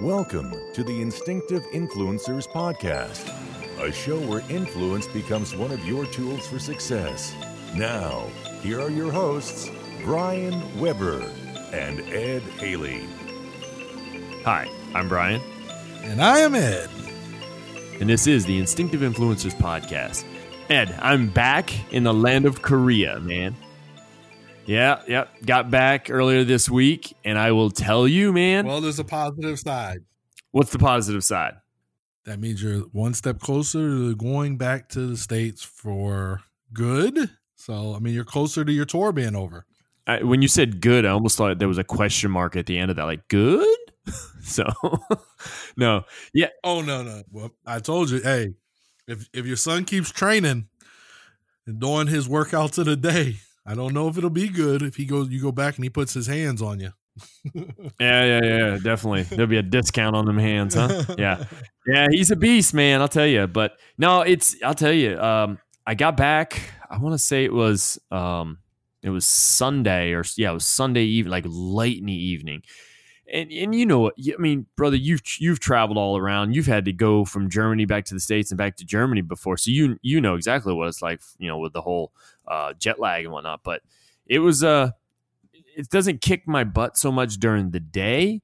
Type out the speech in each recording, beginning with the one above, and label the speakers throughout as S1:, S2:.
S1: Welcome to the Instinctive Influencers Podcast, a show where influence becomes one of your tools for success. Now, here are your hosts, Brian Weber and Ed Haley.
S2: Hi, I'm Brian,
S3: And I am Ed.
S2: and this is the Instinctive Influencers Podcast. Ed, I'm back in the land of Korea, man. Yeah, yeah. Got back earlier this week, and I will tell you, man,
S3: Well, there's a positive side.
S2: what's the positive side?
S3: That means you're one step closer to going back to the States for good. So, I mean, you're closer to your tour being over.
S2: I, when you said good, I almost thought there was a question mark at the end of that, like good. so, no, yeah,
S3: Oh, no, no. Well, I told you, hey, if, if your son keeps training and doing his workouts of the day, I don't know if it'll be good if he goes, you go back and he puts his hands on you.
S2: yeah, yeah, yeah, definitely. There'll be a discount on them hands, huh? Yeah. Yeah, he's a beast, man. I'll tell you. But no, it's I'll tell you. Um, I got back. I want to say it was um, it was Sunday or yeah, it was Sunday evening, like late in the evening. And and you know, what? I mean, brother, you've you've traveled all around. You've had to go from Germany back to the states and back to Germany before, so you you know exactly what it's like, you know, with the whole uh, jet lag and whatnot. But it was uh, it doesn't kick my butt so much during the day.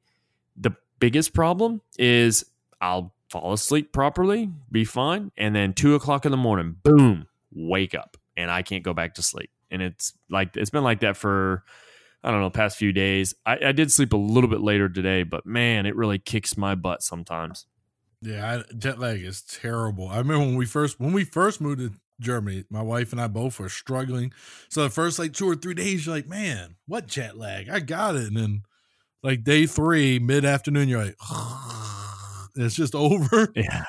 S2: The biggest problem is I'll fall asleep properly, be fine, and then two o'clock in the morning, boom, wake up, and I can't go back to sleep. And it's like it's been like that for I don't know past few days. I, I did sleep a little bit later today, but man, it really kicks my butt sometimes.
S3: Yeah, I, jet lag is terrible. I remember when we first when we first moved to Germany, my wife and I both were struggling. So the first like two or three days, you're like, man, what jet lag? I got it. And then like day three, mid afternoon, you're like, it's just over.
S2: Yeah,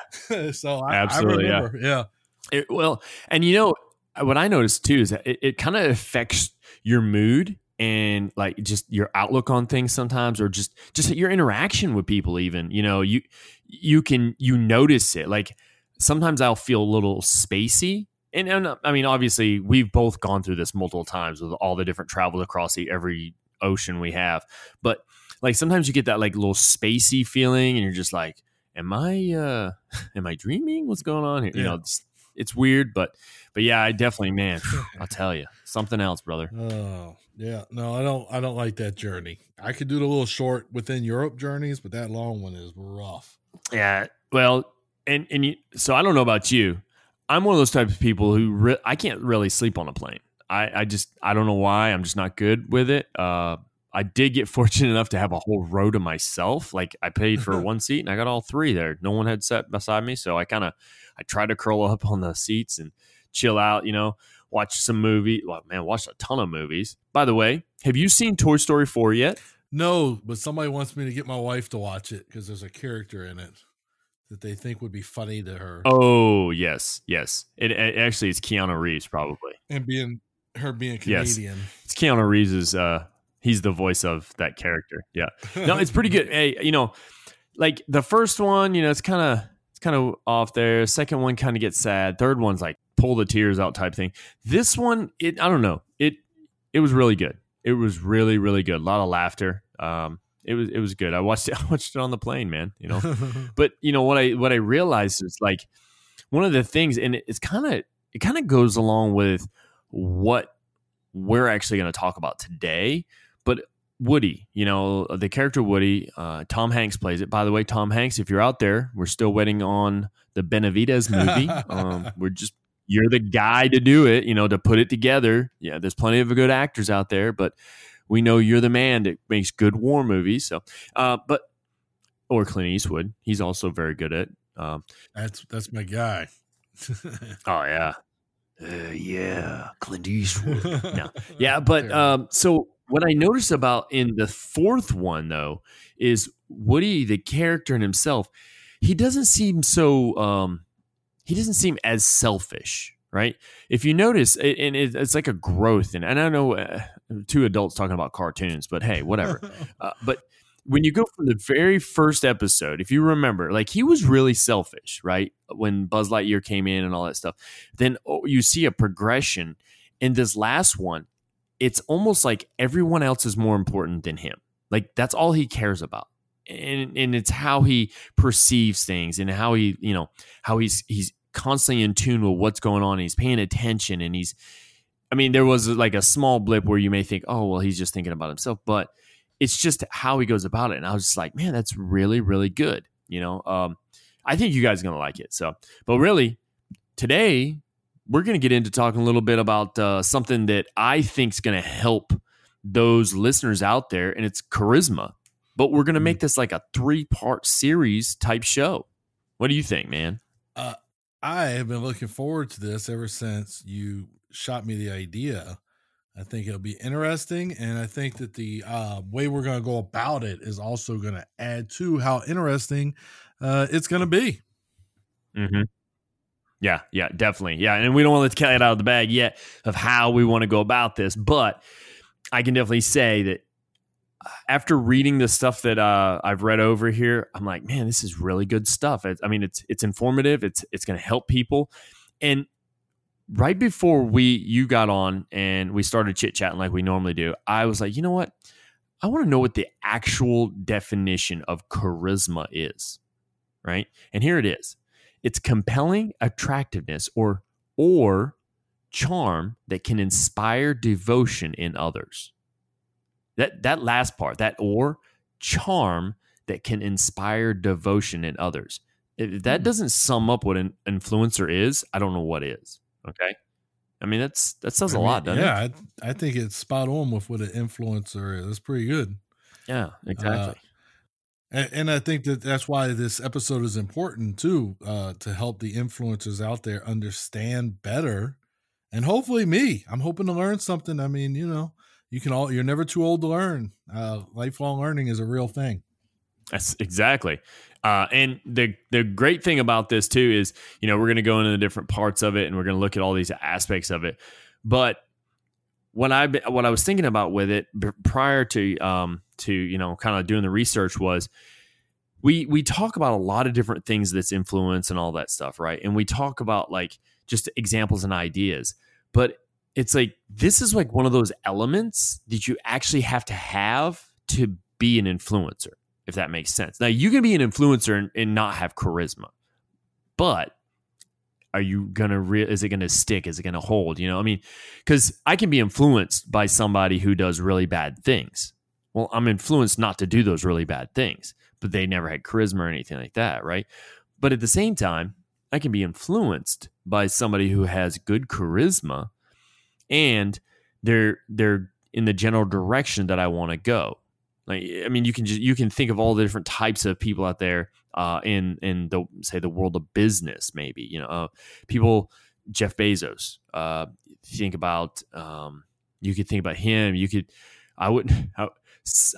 S3: so I,
S2: Absolutely,
S3: I
S2: yeah.
S3: yeah.
S2: It, well, and you know what I noticed too is that it, it kind of affects your mood and like just your outlook on things sometimes, or just just your interaction with people. Even you know you you can you notice it. Like sometimes I'll feel a little spacey. And, and I mean, obviously, we've both gone through this multiple times with all the different travels across the, every ocean we have. But like sometimes you get that like little spacey feeling, and you're just like, "Am I, uh am I dreaming? What's going on here?" You
S3: Yeah.
S2: know, it's, it's weird, but but yeah, I definitely, man, I'll tell you something else, brother.
S3: Oh yeah, no, I don't. I don't like that journey. I could do the little short within Europe journeys, but that long one is rough.
S2: Yeah. Well, and and you, so I don't know about you. I'm one of those types of people who re- I can't really sleep on a plane. I I just I don't know why. I'm just not good with it. Uh, I did get fortunate enough to have a whole row to myself. Like I paid for one seat and I got all three there. No one had sat beside me, so I kind of I tried to curl up on the seats and chill out. You know, watch some movie. Well, man, watched a ton of movies. By the way, have you seen Toy Story four yet?
S3: No, but somebody wants me to get my wife to watch it because there's a character in it that they think would be funny to her,
S2: Oh yes, yes. It, it actually it's Keanu Reeves probably.
S3: and being her being
S2: Yes.
S3: Canadian.
S2: It's Keanu Reeves's. uh he's the voice of that character. Yeah. No, it's pretty good. Hey, you know, like the first one, you know, it's kind of it's kind of off there. Second one kind of gets sad. Third one's like pull the tears out type thing. This one, it I don't know. It it was really good. It was really really good. A lot of laughter. Um it was it was good. I watched it I watched it on the plane, man, you know. but you know what I what I realized is like one of the things, and it's kind of it kind of goes along with what we're actually going to talk about today. But Woody, you know the character Woody, uh, Tom Hanks plays it. By the way, Tom Hanks, if you're out there, we're still waiting on the Benavidez movie. um, we're just you're the guy to do it, you know, to put it together. Yeah, there's plenty of good actors out there, but we know you're the man that makes good war movies. So, uh, but or Clint Eastwood, he's also very good at. Um,
S3: that's that's my guy.
S2: oh yeah, uh, yeah, Clint Eastwood. no, yeah, but um, so what I noticed about in the fourth one though is Woody, the character in himself, he doesn't seem so. Um, he doesn't seem as selfish, right? If you notice, it, and it, it's like a growth, and, and I don't know uh, two adults talking about cartoons, but hey, whatever. uh, but when you go from the very first episode, if you remember, like he was really selfish, right? When Buzz Lightyear came in and all that stuff, then oh, you see a progression. In this last one, it's almost like everyone else is more important than him. Like that's all he cares about. and and it's how he perceives things and how he you know how he's he's constantly in tune with what's going on. he's paying attention and he's I mean, there was like a small blip where you may think, oh, well, he's just thinking about himself, but it's just how he goes about it. And I was just like, man, that's really, really good. You know, um, I think you guys are gonna like it. So, but really, today we're gonna get into talking a little bit about uh, something that I think is gonna help those listeners out there, and it's charisma. But we're gonna make mm. this like a three part series type show. What do you think, man?
S3: Uh, I have been looking forward to this ever since you shot me the idea. I think it'll be interesting, and I think that the uh, way we're going to go about it is also going to add to how interesting uh, it's going to be.
S2: Mm-hmm. Yeah, yeah, definitely. Yeah, and we don't want to let the cat out of the bag yet of how we want to go about this, but I can definitely say that uh, after reading the stuff that uh, I've read over here, I'm like, man, this is really good stuff. I mean, it's it's informative. It's it's going to help people, and right before we you got on and we started chit chatting like we normally do, I was like, you know what? I want to know what the actual definition of charisma is, right? And here it is. It's compelling attractiveness or or charm that can inspire devotion in others. That that last part, that or charm that can inspire devotion in others. If that hmm. doesn't sum up what an influencer is, I don't know what is. Okay. I mean, that's that says I a mean, lot, doesn't
S3: yeah,
S2: it?
S3: Yeah, I, I, think it's spot on with what an influencer is. That's pretty good.
S2: Yeah, exactly. Uh,
S3: and, and, I think that that's why this episode is important too, uh, to help the influencers out there understand better, and hopefully me. I'm hoping to learn something. I mean, you know, you can all. You're never too old to learn. Uh, lifelong learning is a real thing.
S2: That's exactly. Uh, and the the great thing about this too is, you know, we're going to go into the different parts of it, and we're going to look at all these aspects of it. But what I what I was thinking about with it prior to um to you know kind of doing the research was we we talk about a lot of different things that's influence and all that stuff, right? And we talk about like just examples and ideas, but it's like this is like one of those elements that you actually have to have to be an influencer if that makes sense. Now, you can be an influencer and, and not have charisma, but are you gonna re- is it gonna stick? Is it gonna hold? You know i mean? Because i can be influenced by somebody who does really bad things. Well i'm influenced not to do those really bad things but they never had charisma or anything like that right? But at the same time i can be influenced by somebody who has good charisma and they're they're in the general direction that i want to go like, I mean, you can just you can think of all the different types of people out there uh, in in the say the world of business. Maybe you know, uh, people. Jeff Bezos. Uh, think about um, you could think about him. You could. I would. I,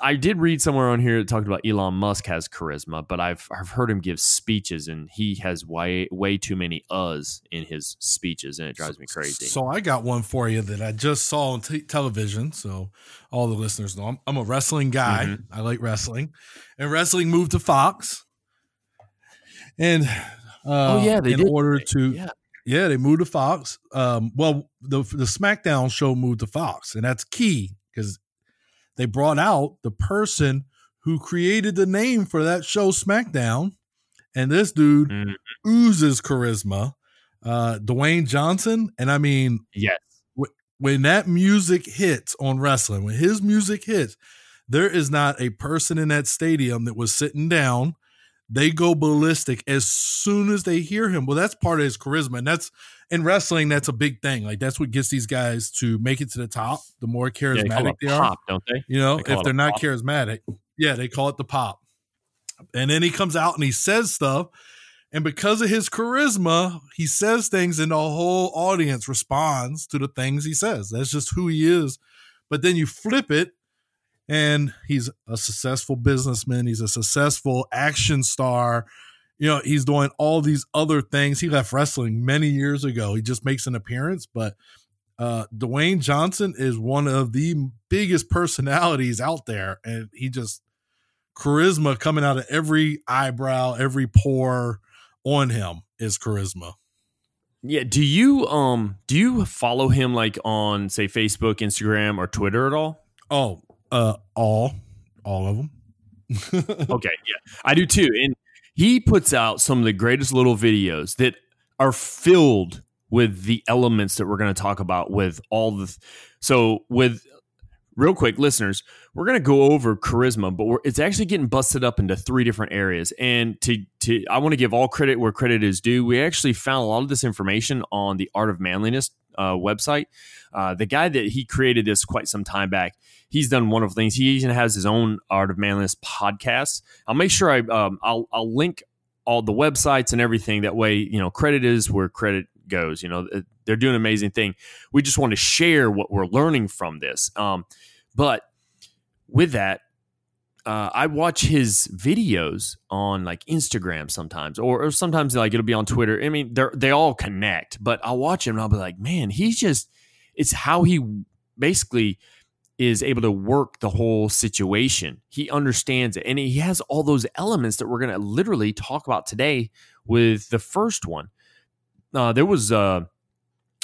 S2: I did read somewhere on here that talked about Elon Musk has charisma, but I've I've heard him give speeches and he has way way too many uhs in his speeches and it drives me crazy.
S3: So I got one for you that I just saw on t- television. So all the listeners know I'm, I'm a wrestling guy. Mm-hmm. I like wrestling, and wrestling moved to Fox. And uh, oh yeah, they in did. order to yeah. yeah they moved to Fox. Um, well the the SmackDown show moved to Fox, and that's key because they brought out the person who created the name for that show, SmackDown. And this dude mm. oozes charisma. Uh, Dwayne Johnson. And I mean,
S2: yes.
S3: when that music hits on wrestling, when his music hits, there is not a person in that stadium that was sitting down. They go ballistic as soon as they hear him. Well, that's part of his charisma. And that's in wrestling, that's a big thing. Like that's what gets these guys to make it to the top. The more charismatic
S2: yeah,
S3: they,
S2: pop, are, don't they?
S3: You know, they if they're not pop. charismatic, yeah, they call it the pop. And then he comes out and he says stuff, and because of his charisma, he says things, and the whole audience responds to the things he says. That's just who he is. But then you flip it, and he's a successful businessman. He's a successful action star you know, he's doing all these other things. He left wrestling many years ago. He just makes an appearance, but uh, Dwayne Johnson is one of the biggest personalities out there, and he just charisma coming out of every eyebrow, every pore on him is charisma.
S2: Yeah. Do you um do you follow him like on say Facebook, Instagram, or Twitter at all?
S3: Oh, uh, all, all of them.
S2: okay, yeah, I do too. And he puts out some of the greatest little videos that are filled with the elements that we're going to talk about with all the. So with real quick, listeners, we're going to go over charisma, but it's actually getting busted up into three different areas. And to to I want to give all credit where credit is due. We actually found a lot of this information on the Art of Manliness uh, website. Uh, the guy that he created this quite some time back, he's done wonderful things. He even has his own Art of Manliness podcast. I'll make sure I um, I'll I'll link all the websites and everything. That way, you know, credit is where credit goes. You know, they're doing an amazing thing. We just want to share what we're learning from this. Um, but with that, uh, I watch his videos on like Instagram sometimes, or, or sometimes like it'll be on Twitter. I mean, they they all connect, but I'll watch him and I'll be like, man, he's just it's how he basically is able to work the whole situation. He understands it, and he has all those elements that we're going to literally talk about today with the first one. Uh, there was uh,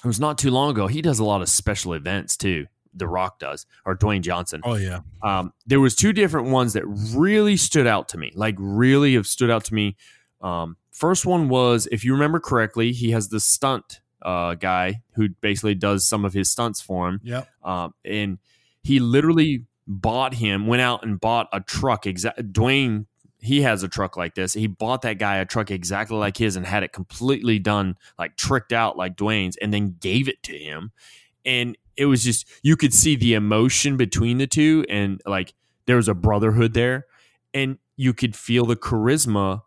S2: it was not too long ago. He does a lot of special events too. The Rock does, or Dwayne Johnson.
S3: Oh yeah.
S2: Um, there was two different ones that really stood out to me, like really have stood out to me. Um, first one was, if you remember correctly, he has the stunt uh, guy who basically does some of his stunts for him.
S3: Yeah.
S2: Um, and he literally bought him, went out and bought a truck. Exact Dwayne, he has a truck like this. He bought that guy a truck exactly like his and had it completely done, like tricked out like Dwayne's, and then gave it to him. And it was just you could see the emotion between the two, and like there was a brotherhood there, and you could feel the charisma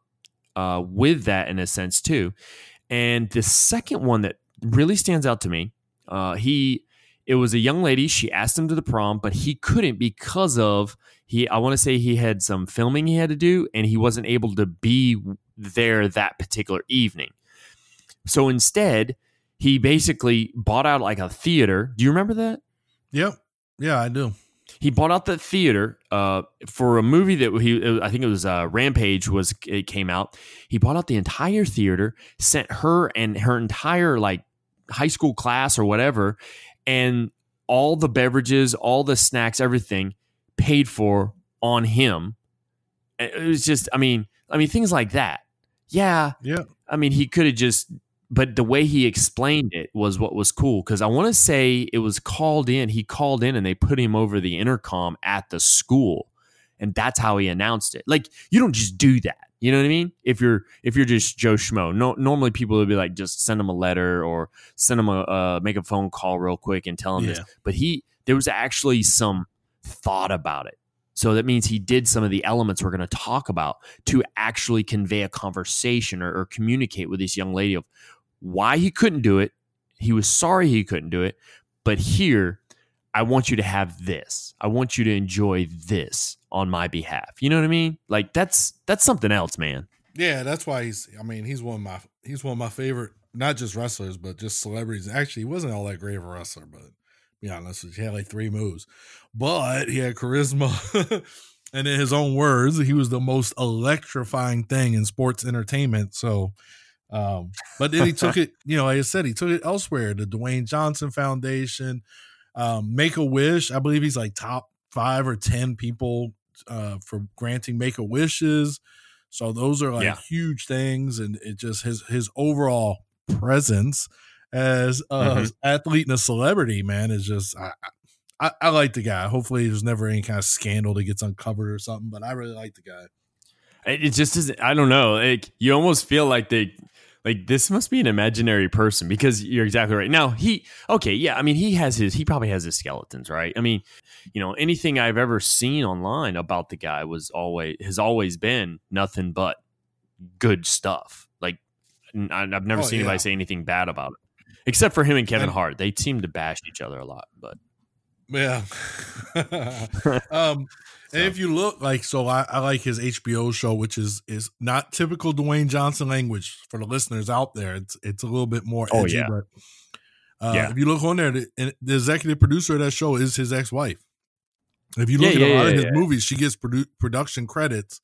S2: uh, with that in a sense too. And the second one that really stands out to me, uh, he it was a young lady. She asked him to the prom, but he couldn't because of he. I want to say he had some filming he had to do, and he wasn't able to be there that particular evening. So instead, he basically bought out like a theater. Do you remember that?
S3: Yep. Yeah, I do.
S2: He bought out the theater uh, for a movie that he, I think it was uh, Rampage was it came out. He bought out the entire theater, sent her and her entire like high school class or whatever, and all the beverages, all the snacks, everything paid for on him. It was just, I mean, I mean things like that. Yeah,
S3: yeah.
S2: I mean, he could have just, but the way he explained it was what was cool because I want to say it was called in. He called in and they put him over the intercom at the school, and that's how he announced it. Like you don't just do that. You know what I mean? If you're if you're just Joe Schmo, no, normally people would be like, just send him a letter or send him a uh, make a phone call real quick and tell him yeah. this. But he there was actually some thought about it. So that means he did some of the elements we're going to talk about to actually convey a conversation or, or communicate with this young lady of why he couldn't do it. He was sorry he couldn't do it, but here I want you to have this. I want you to enjoy this on my behalf. You know what I mean? Like that's that's something else, man.
S3: Yeah, that's why he's. I mean, he's one of my he's one of my favorite, not just wrestlers, but just celebrities. Actually, he wasn't all that great of a wrestler, but be honest, he had like three moves, but he had charisma. and in his own words, he was the most electrifying thing in sports entertainment. So, um, but then he took it. You know, like I said, he took it elsewhere. The Dwayne Johnson Foundation, um, Make a Wish. I believe he's like top five or ten people uh, for granting make a wishes. So those are like yeah. huge things, and it just his his overall presence as a mm-hmm. athlete and a celebrity, man, is just I, I, I like the guy. Hopefully, there's never any kind of scandal that gets uncovered or something, but I really like the guy.
S2: It just isn't. I don't know. Like you almost feel like they like this must be an imaginary person because you're exactly right. Now he okay, yeah. I mean, he has his. He probably has his skeletons, right? I mean, you know, anything I've ever seen online about the guy was always has always been nothing but good stuff. Like I've never oh, seen yeah. anybody say anything bad about it, except for him and Kevin Hart. They seem to bash each other a lot, but
S3: yeah. um, so. And if you look like so, I, I, like his HBO show, which is is not typical Dwayne Johnson language for the listeners out there. It's it's a little bit more
S2: oh, yeah.
S3: but uh, yeah. if you look on there, the, the, executive producer of that show is his ex wife. If you look yeah, at a lot of his movies, she gets produ- production credits.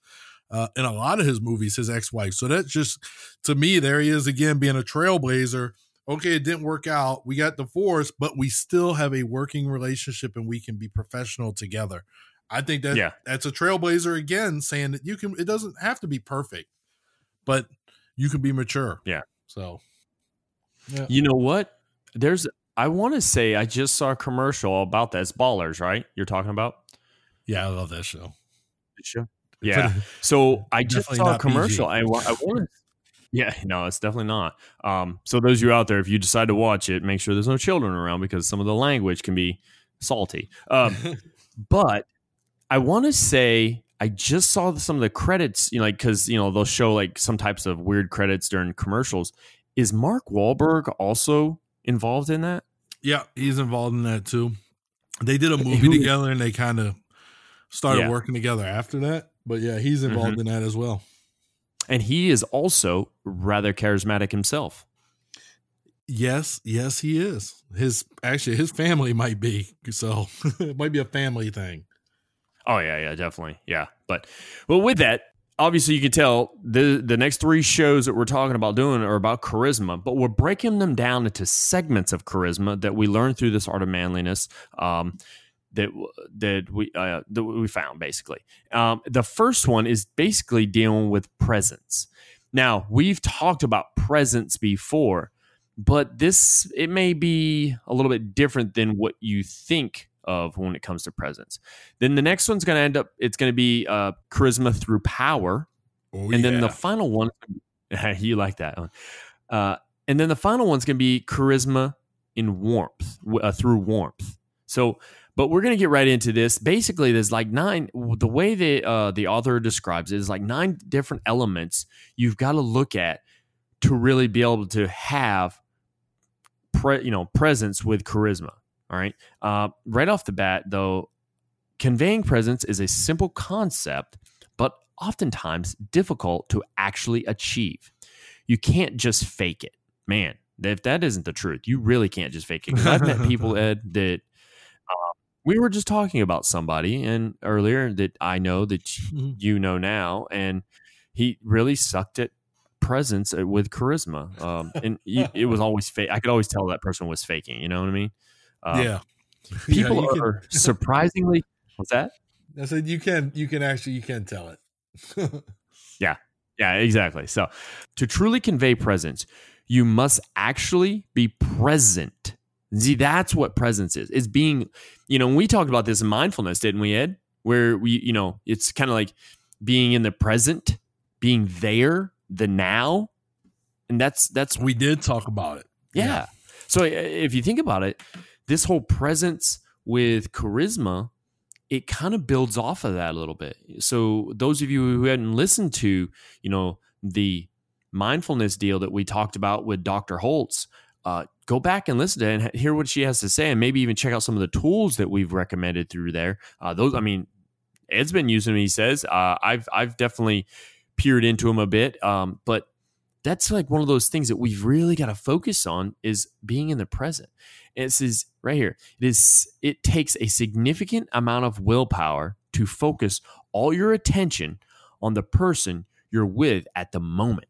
S3: Uh, in a lot of his movies, his ex wife. So that's just to me, there he is again being a trailblazer okay, it didn't work out. We got divorced, but we still have a working relationship and we can be professional together. I think that
S2: Yeah.
S3: that's a trailblazer again, saying that you can. It doesn't have to be perfect, but you can be mature.
S2: Yeah.
S3: So
S2: You know what? There's I want to say I just saw a commercial about that. It's Ballers, right? You're talking about?
S3: yeah, I love that show.
S2: Sure. Yeah. So I just saw a
S3: PG.
S2: commercial. I, I want to. Yeah, no, it's definitely not. Um, so those of you out there, if you decide to watch it, make sure there's no children around because some of the language can be salty. Um, but I want to say I just saw some of the credits, you know, like because you know they'll show like some types of weird credits during commercials. Is Mark Wahlberg also involved in that?
S3: yeah, he's involved in that too. They did a movie together, and they kind of started
S2: Yeah.
S3: working together after that. But yeah, he's involved in that as well.
S2: And he is also rather charismatic himself.
S3: Yes, yes, he is. His actually his family might be so it might be a family thing.
S2: Oh yeah, yeah, definitely, yeah. But well, with that, obviously you can tell the the next three shows that we're talking about doing are about charisma, but we're breaking them down into segments of charisma that we learn through this art of manliness. Um, that that we uh, that we found basically. Um, the first one is basically dealing with presence. Now we've talked about presence before, but this it may be a little bit different than what you think of when it comes to presence. Then the next one's going to end up it's going to be uh, charisma through power,
S3: Oh,
S2: and then the final one you like that one. Uh, and then the final one's going to be charisma in warmth uh, through warmth. So, but we're going to get right into this. Basically, there's like nine. The way the uh, the author describes it is like nine different elements you've got to look at to really be able to have, pre, you know, presence with charisma. All right. Uh, right off the bat, though, conveying presence is a simple concept, but oftentimes difficult to actually achieve. You can't just fake it, man. If that isn't the truth, you really can't just fake it. I've met people, Ed, that we were just talking about somebody and earlier that I know that
S3: Mhm.
S2: you know now, and he really sucked at presence uh, with charisma. Um, and you, it was always fake. I could always tell that person was faking. You know what I mean? Um,
S3: yeah.
S2: People
S3: yeah,
S2: are surprisingly. What's that?
S3: I said you can you can actually you can tell it.
S2: Yeah. Yeah, exactly. So, to truly convey presence, you must actually be present. See, that's what presence is. Is being, you know, we talked about this in mindfulness, didn't we, Ed? Where we, you know, it's kind of like being in the present, being there, the now, and that's that's
S3: we did talk about it.
S2: yeah. So if you think about it, this whole presence with charisma, it kind of builds off of that a little bit. So those of you who hadn't listened to, you know, the mindfulness deal that we talked about with Dr. Holtz, uh, go back and listen to it and hear what she has to say, and maybe even check out some of the tools that we've recommended through there. Uh, those, I mean, Ed's been using them. He says, uh, I've I've definitely peered into them a bit, um, but that's like one of those things that we've really got to focus on is being in the present. And it says right here, it is it takes a significant amount of willpower to focus all your attention on the person you're with at the moment.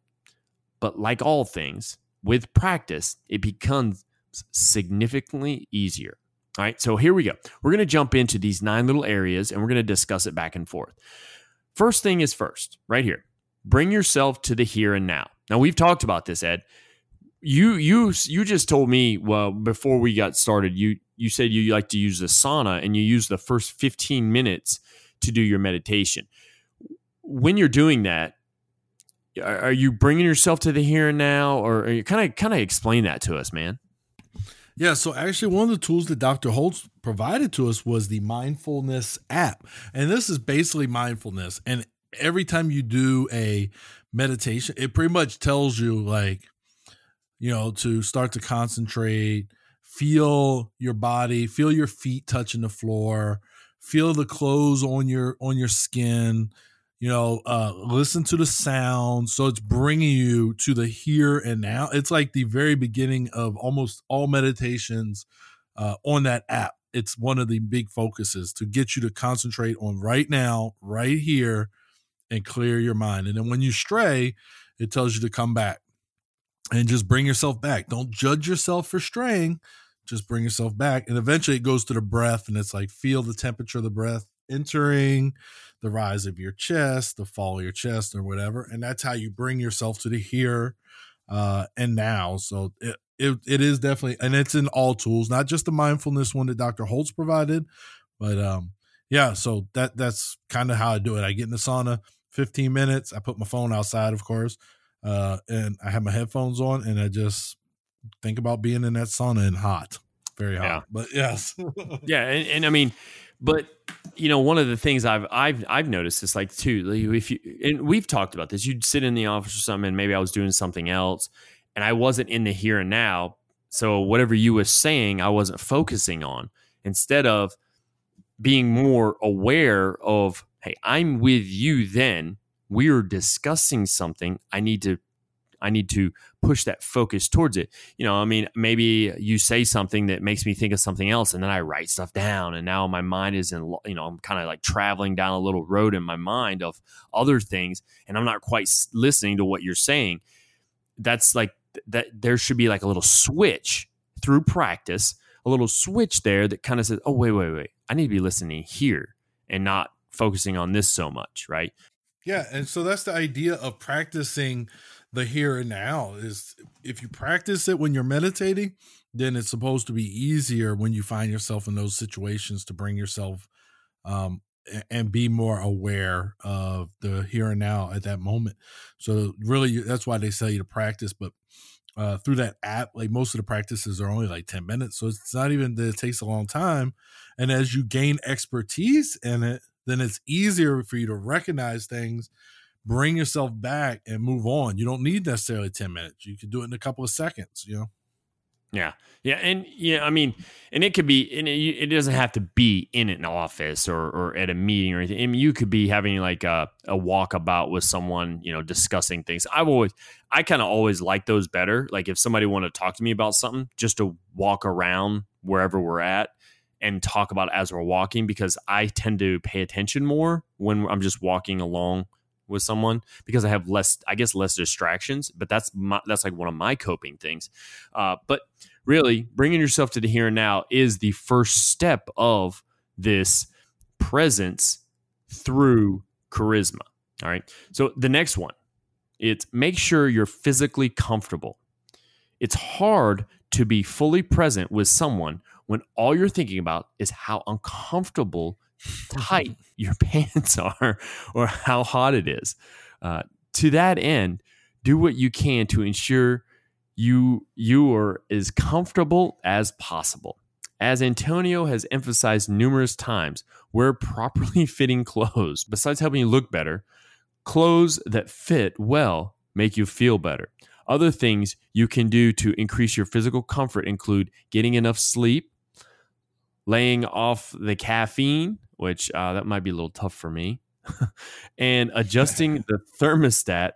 S2: But like all things, with practice, it becomes significantly easier. All right, so here we go. We're going to jump into these nine little areas and we're going to discuss it back and forth. First thing is first, right here. Bring yourself to the here and now. Now we've talked about this, Ed. You you you just told me well before we got started. You you said you like to use the sauna and you use the first 15 minutes to do your meditation. When you're doing that, are you bringing yourself to the here and now, or are you kind of kind of explain that to us, man?
S3: Yeah, so actually, one of the tools that Dr. Holtz provided to us was the mindfulness app. And this is basically mindfulness. And every time you do a meditation, it pretty much tells you, like, you know, to start to concentrate, feel your body, feel your feet touching the floor, feel the clothes on your on your skin you know uh listen to the sound so it's bringing you to the here and now. It's like the very beginning of almost all meditations uh on that app. It's one of the big focuses to get you to concentrate on right now right here and clear your mind. And then when you stray it tells you to come back and just bring yourself back. Don't judge yourself for straying just bring yourself back. And eventually it goes to the breath and it's like feel the temperature of the breath entering, the rise of your chest, the fall of your chest, or whatever, and that's how you bring yourself to the here uh, and now. So it, it it is definitely, and it's in all tools, not just the mindfulness one that Dr. Holtz provided, but um, yeah. So that that's kind of how I do it. I get in the sauna, 15 minutes. I put my phone outside, of course, uh, and I have my headphones on, and I just think about being in that sauna and hot, very hot. Yeah. But yes,
S2: yeah, and, and I mean, but you know, one of the things I've I've I've noticed is like too, if you and we've talked about this, you'd sit in the office or something, and maybe I was doing something else, and I wasn't in the here and now. So whatever you were saying, I wasn't focusing on. Instead of being more aware of, hey, I'm with you. Then we're discussing something. I need to I need to push that focus towards it. You know, I mean, maybe you say something that makes me think of something else, and then I write stuff down, and now my mind is in, you know, I'm kind of like traveling down a little road in my mind of other things, and I'm not quite listening to what you're saying. That's like that. There should be like a little switch through practice, a little switch there that kind of says, "Oh, wait, wait, wait, I need to be listening here and not focusing on this so much," right?
S3: Yeah, and so that's the idea of practicing the here and now is if you practice it when you're meditating then it's supposed to be easier when you find yourself in those situations to bring yourself um, and be more aware of the here and now at that moment. So really that's why they tell you to practice but uh, through that app like most of the practices are only like 10 minutes so it's not even that it takes a long time and as you gain expertise in it then it's easier for you to recognize things bring yourself back and move on. You don't need necessarily 10 minutes. You can do it in a couple of seconds, you know?
S2: Yeah. Yeah. And yeah, I mean, and it could be, and it, it doesn't have to be in an office or, or at a meeting or anything. I mean, you could be having like a, a walkabout with someone, you know, discussing things. I've always, I kind of always like those better. Like if somebody want to talk to me about something, just to walk around wherever we're at and talk about as we're walking because I tend to pay attention more when I'm just walking along with someone because I have less, I guess, less distractions. But that's my, that's like one of my coping things. Uh, but really, bringing yourself to the here and now is the first step of this presence through charisma. All right. So the next one, it's make sure you're physically comfortable. It's hard to be fully present with someone when all you're thinking about is how uncomfortable tight your pants are or how hot it is. Uh, to that end, do what you can to ensure you you are as comfortable as possible. As Antonio has emphasized numerous times, wear properly fitting clothes. Besides helping you look better, clothes that fit well make you feel better. Other things you can do to increase your physical comfort include getting enough sleep, laying off the caffeine, which uh, that might be a little tough for me, and adjusting the thermostat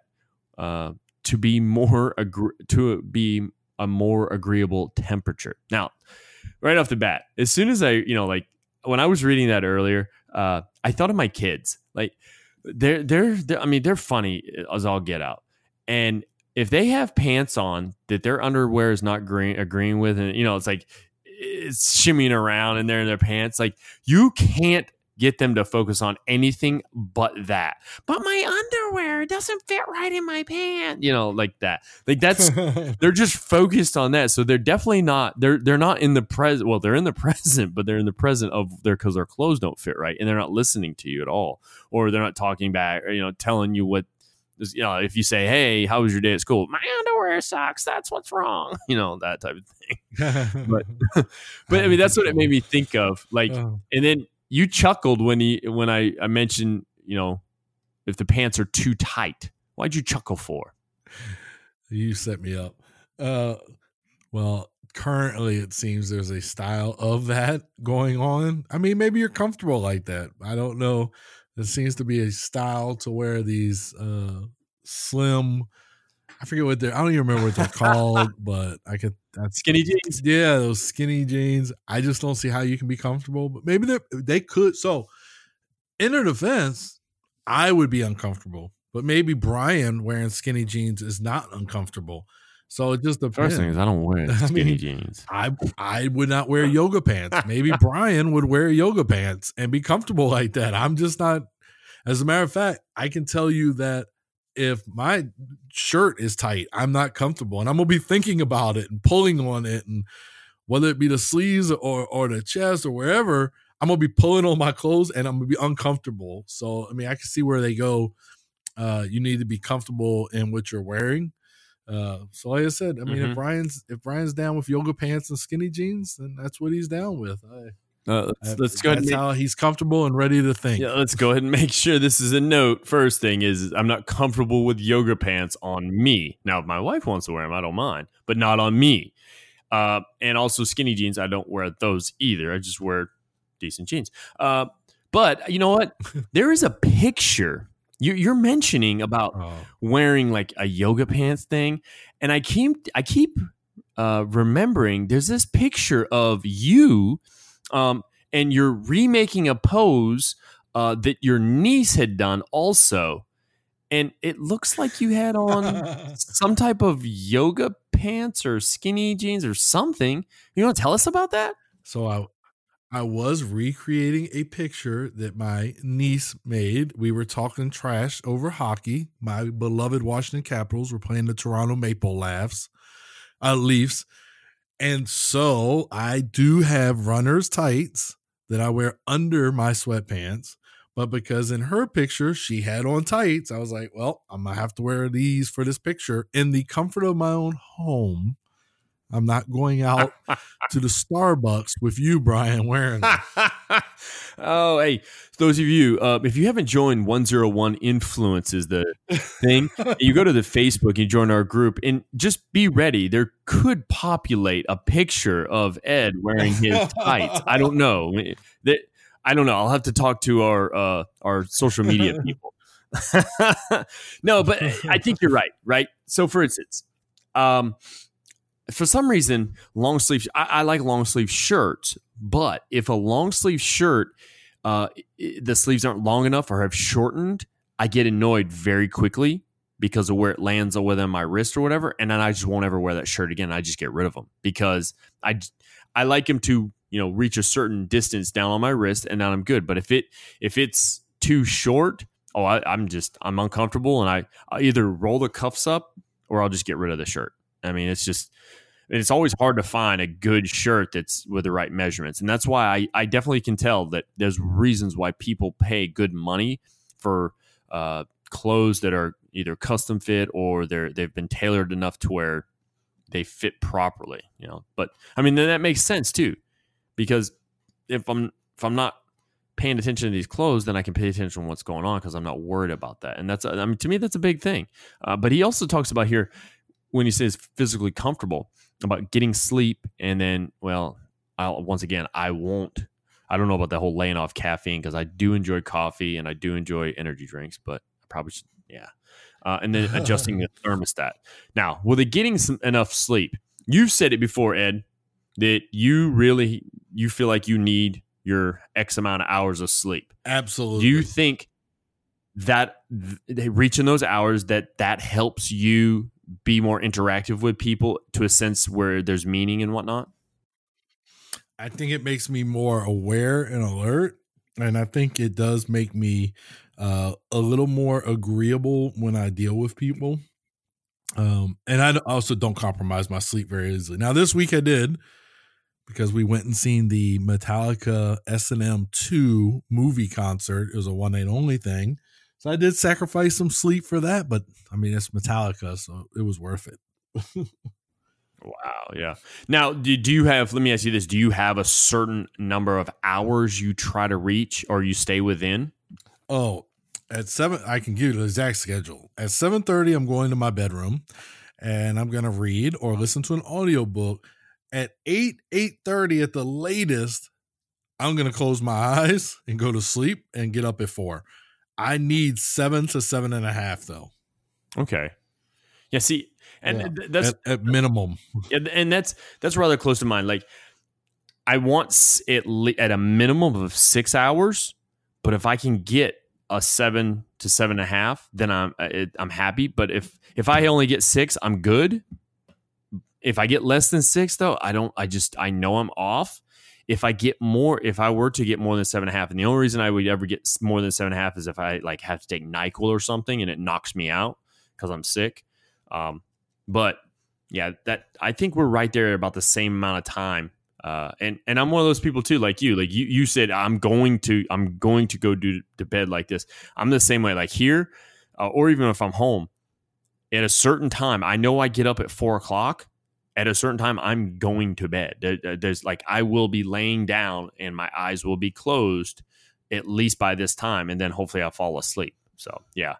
S2: uh, to be more agree- to be a more agreeable temperature. Now, right off the bat, as soon as I, you know, like when I was reading that earlier, uh, I thought of my kids. Like they're, they're, they're I mean, they're funny as all get out, and if they have pants on that their underwear is not green, agreeing with, and you know, it's like it's shimmying around and they're in their pants. Like you can't get them to focus on anything but that. But my underwear doesn't fit right in my pants. You know, like that. Like that's they're just focused on that. So they're definitely not they're they're not in the present. Well, they're in the present, but they're in the present of their because their clothes don't fit right, and they're not listening to you at all, or they're not talking back, or you know, telling you what. You know, if you say, "Hey, how was your day at school?" My underwear sucks. That's what's wrong. You know that type of thing. but, but I mean, that's what it made me think of. Like, oh. and then you chuckled when he when I, I mentioned you know if the pants are too tight. Why'd you chuckle for?
S3: You set me up. Uh, well, currently it seems there's a style of that going on. I mean, maybe you're comfortable like that. I don't know. There seems to be a style to wear these uh, slim. I forget what they're. I don't even remember what they're called, but I could
S2: that's skinny jeans.
S3: Yeah, those skinny jeans. I just don't see how you can be comfortable. But maybe they they could. So, in their defense, I would be uncomfortable. But maybe Brian wearing skinny jeans is not uncomfortable. So it just depends.
S2: First thing is, I don't wear
S3: I
S2: skinny
S3: mean,
S2: jeans.
S3: I I would not wear yoga pants. Maybe Brian would wear yoga pants and be comfortable like that. I'm just not. As a matter of fact, I can tell you that if my shirt is tight, I'm not comfortable, and I'm gonna be thinking about it and pulling on it, and whether it be the sleeves or or the chest or wherever, I'm gonna be pulling on my clothes and I'm gonna be uncomfortable. So I mean, I can see where they go. Uh, you need to be comfortable in what you're wearing. Uh, so like I said, I mean,
S2: Mhm.
S3: if Brian's if Brian's down with yoga pants and skinny jeans, then that's what he's down with. I,
S2: Uh, let's,
S3: I-
S2: let's go ahead and
S3: that's
S2: make,
S3: how he's comfortable and ready to think.
S2: yeah, let's go ahead and make sure this is a note. First thing is, I'm not comfortable with yoga pants on me. Now, if my wife wants to wear them, I don't mind, but not on me. Uh, and also skinny jeans, I don't wear those either. I just wear decent jeans. Uh, but you know what? there is a picture you, you're mentioning about
S3: Oh.
S2: wearing like a yoga pants thing, and I keep I keep uh, remembering there's this picture of you, um, and you're remaking a pose uh, that your niece had done also, and it looks like you had on some type of yoga pants or skinny jeans or something. You want to tell us about that?
S3: So I I was recreating a picture that my niece made. We were talking trash over hockey. My beloved Washington Capitals were playing the Toronto Maple Laughs, uh, Leafs. And so I do have runner's tights that I wear under my sweatpants. But because in her picture she had on tights, I was like, well, I'm going to have to wear these for this picture in the comfort of my own home. I'm not going out to the Starbucks with you, Brian, wearing
S2: oh, hey, those of you, uh, if you haven't joined 101 Influences, the thing, you go to the Facebook, you join our group, and just be ready. There could populate a picture of Ed wearing his tights. I don't know. I don't know. I'll have to talk to our uh, our social media people. no, but I think you're right. Right. So, for instance, um, for some reason, long sleeve. I, I like long sleeve shirts, but if a long sleeve shirt, uh, the sleeves aren't long enough or have shortened, I get annoyed very quickly because of where it lands within my wrist or whatever, and then I just won't ever wear that shirt again. I just get rid of them because I, I like them to you know reach a certain distance down on my wrist, and then I'm good. But if it if it's too short, oh, I, I'm just I'm uncomfortable, and I I either roll the cuffs up or I'll just get rid of the shirt. I mean, it's just it's always hard to find a good shirt that's with the right measurements. And that's why I, I definitely can tell that there's reasons why people pay good money for uh, clothes that are either custom fit or they're they've been tailored enough to where they fit properly. You know, but I mean then that makes sense too, because if I'm if I'm not paying attention to these clothes, then I can pay attention to what's going on because I'm not worried about that. And that's I mean to me that's a big thing. Uh, but he also talks about here when he says physically comfortable about getting sleep and then well I'll once again I won't I don't know about that whole laying off caffeine because I do enjoy coffee and I do enjoy energy drinks but I probably should yeah. Uh, and then adjusting the thermostat. Now with it getting some, enough sleep you've said it before Ed that you really you feel like you need your X amount of hours of sleep.
S3: Absolutely.
S2: do you think that th- reaching those hours that that helps you be more interactive with people to a sense where there's meaning and whatnot
S3: I think it makes me more aware and alert. And I think it does make me uh, a little more agreeable when I deal with people. Um, and I also don't compromise my sleep very easily. Now, this week I did because we went and seen the Metallica S&M 2 movie concert. It was a one night only thing. So I did sacrifice some sleep for that, but I mean, it's Metallica, so it was worth it.
S2: wow yeah now do, do you have let me ask you this do you have a certain number of hours you try to reach or you stay within
S3: Oh, at seven, I can give you the exact schedule. At seven thirty, I'm going to my bedroom, and I'm gonna read or listen to an audiobook. At eight eight thirty, at the latest, I'm gonna close my eyes and go to sleep and get up at four. I need seven to seven and a half, though.
S2: okay yeah see and
S3: Yeah.
S2: th- that's
S3: at, at minimum.
S2: and, and that's that's rather close to mine. Like, I want it at a minimum of six hours, but if I can get a seven to seven and a half, then I'm uh, it, I'm happy. But if if I only get six, I'm good. If I get less than six, though, I don't. I just I know I'm off. If I get more, if I were to get more than seven and a half, and the only reason I would ever get more than seven and a half is if I like have to take Nyquil or something and it knocks me out because I'm sick. Um, but yeah, that I think we're right there about the same amount of time. Uh, and and I'm one of those people too, like you. Like you, you said, I'm going to I'm going to go do to bed like this. I'm the same way. Like here, uh, or even if I'm home, at a certain time, I know I get up at four o'clock at a certain time i'm going to bed. There's like i will be laying down and my eyes will be closed at least by this time and then hopefully i'll fall asleep. So yeah.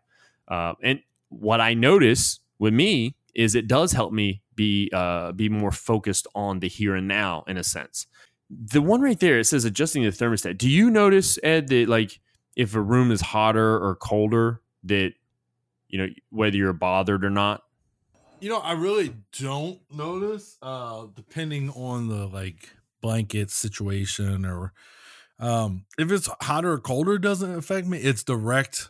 S2: Uh, and what i notice with me is it does help me be uh, be more focused on the here and now in a sense. The one right there it says adjusting the thermostat. Do you notice ed that like if a room is hotter or colder that you know whether you're bothered or not
S3: you know, I really don't notice. Uh, depending on the like blanket situation or um, if it's hotter or colder, doesn't affect me. It's direct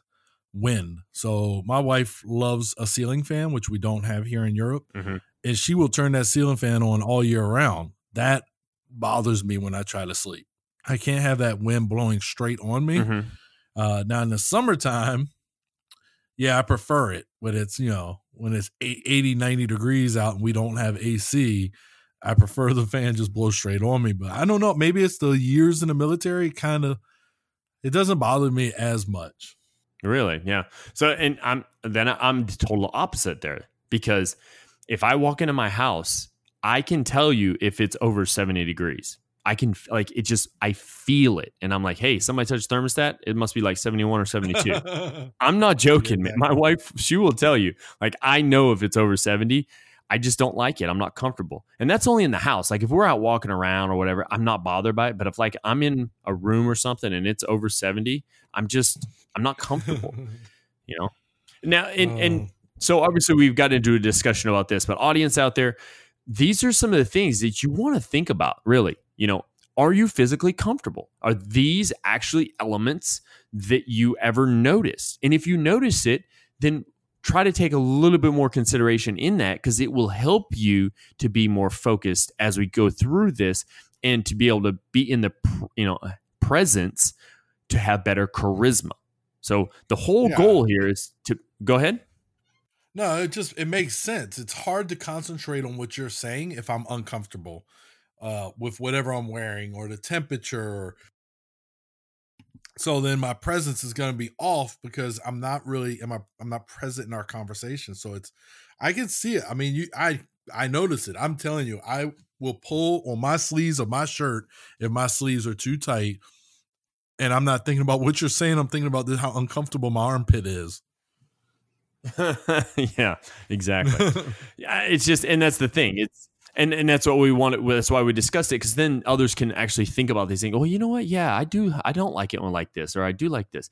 S3: wind. So my wife loves a ceiling fan, which we don't have here in Europe, mm-hmm. and she will turn that ceiling fan on all year round. That bothers me when I try to sleep. I can't have that wind blowing straight on me. Mm-hmm. Uh, now in the summertime, yeah, I prefer it but it's, you know, when it's 80, 90 degrees out and we don't have AC. I prefer the fan just blow straight on me. But I don't know. Maybe it's the years in the military kind of, it doesn't bother me as much.
S2: Really? Yeah. So, and I'm, then I'm the total opposite there because if I walk into my house, I can tell you if it's over 70 degrees. I can like it just I feel it and I'm like, hey, somebody touch thermostat. It must be like 71 or 72. I'm not joking, man. My wife, she will tell you. Like I know if it's over 70, I just don't like it. I'm not comfortable. And that's only in the house. Like if we're out walking around or whatever, I'm not bothered by it. But if like I'm in a room or something and it's over 70, I'm just I'm not comfortable. you know? Now and and oh. so obviously we've got into a discussion about this, but audience out there, these are some of the things that you want to think about, really you know, are you physically comfortable? Are these actually elements that you ever notice? And if you notice it, then try to take a little bit more consideration in that because it will help you to be more focused as we go through this and to be able to be in the you know presence to have better charisma. So the whole yeah. goal here is to go ahead.
S3: No, it just it makes sense. It's hard to concentrate on what you're saying if I'm uncomfortable uh, with whatever I'm wearing or the temperature. So then my presence is going to be off because I'm not really am I I'm not present in our conversation. So it's I can see it. I mean, you I I notice it. I'm telling you, I will pull on my sleeves of my shirt if my sleeves are too tight. And I'm not thinking about what you're saying. I'm thinking about this, how uncomfortable my armpit is.
S2: yeah, exactly. yeah, it's just, and that's the thing. It's and and that's what we wanted. That's why we discussed it because then others can actually think about these things. Oh, you know what? Yeah, I do. I don't like it when like this, or I do like this,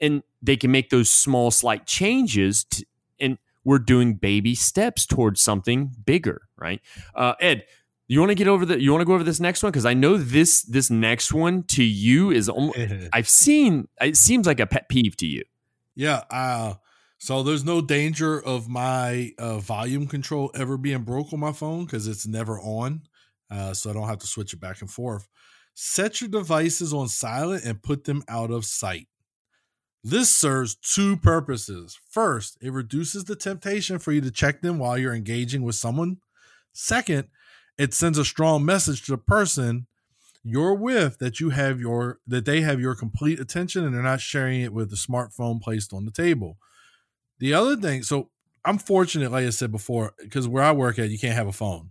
S2: and they can make those small, slight changes. To, and we're doing baby steps towards something bigger, right? Uh, Ed, you want to get over the? You want to go over this next one because I know this this next one to you is. Almost, I've seen. It seems like a pet peeve to you.
S3: Yeah. Uh, so there's no danger of my uh, volume control ever being broke on my phone because it's never on. Uh, so I don't have to switch it back and forth. Set your devices on silent and put them out of sight. This serves two purposes. First, it reduces the temptation for you to check them while you're engaging with someone. Second, it sends a strong message to the person you're with that you have your that they have your complete attention and they're not sharing it with the smartphone placed on the table. The other thing, so I'm fortunate, like I said before, because where I work at, you can't have a phone.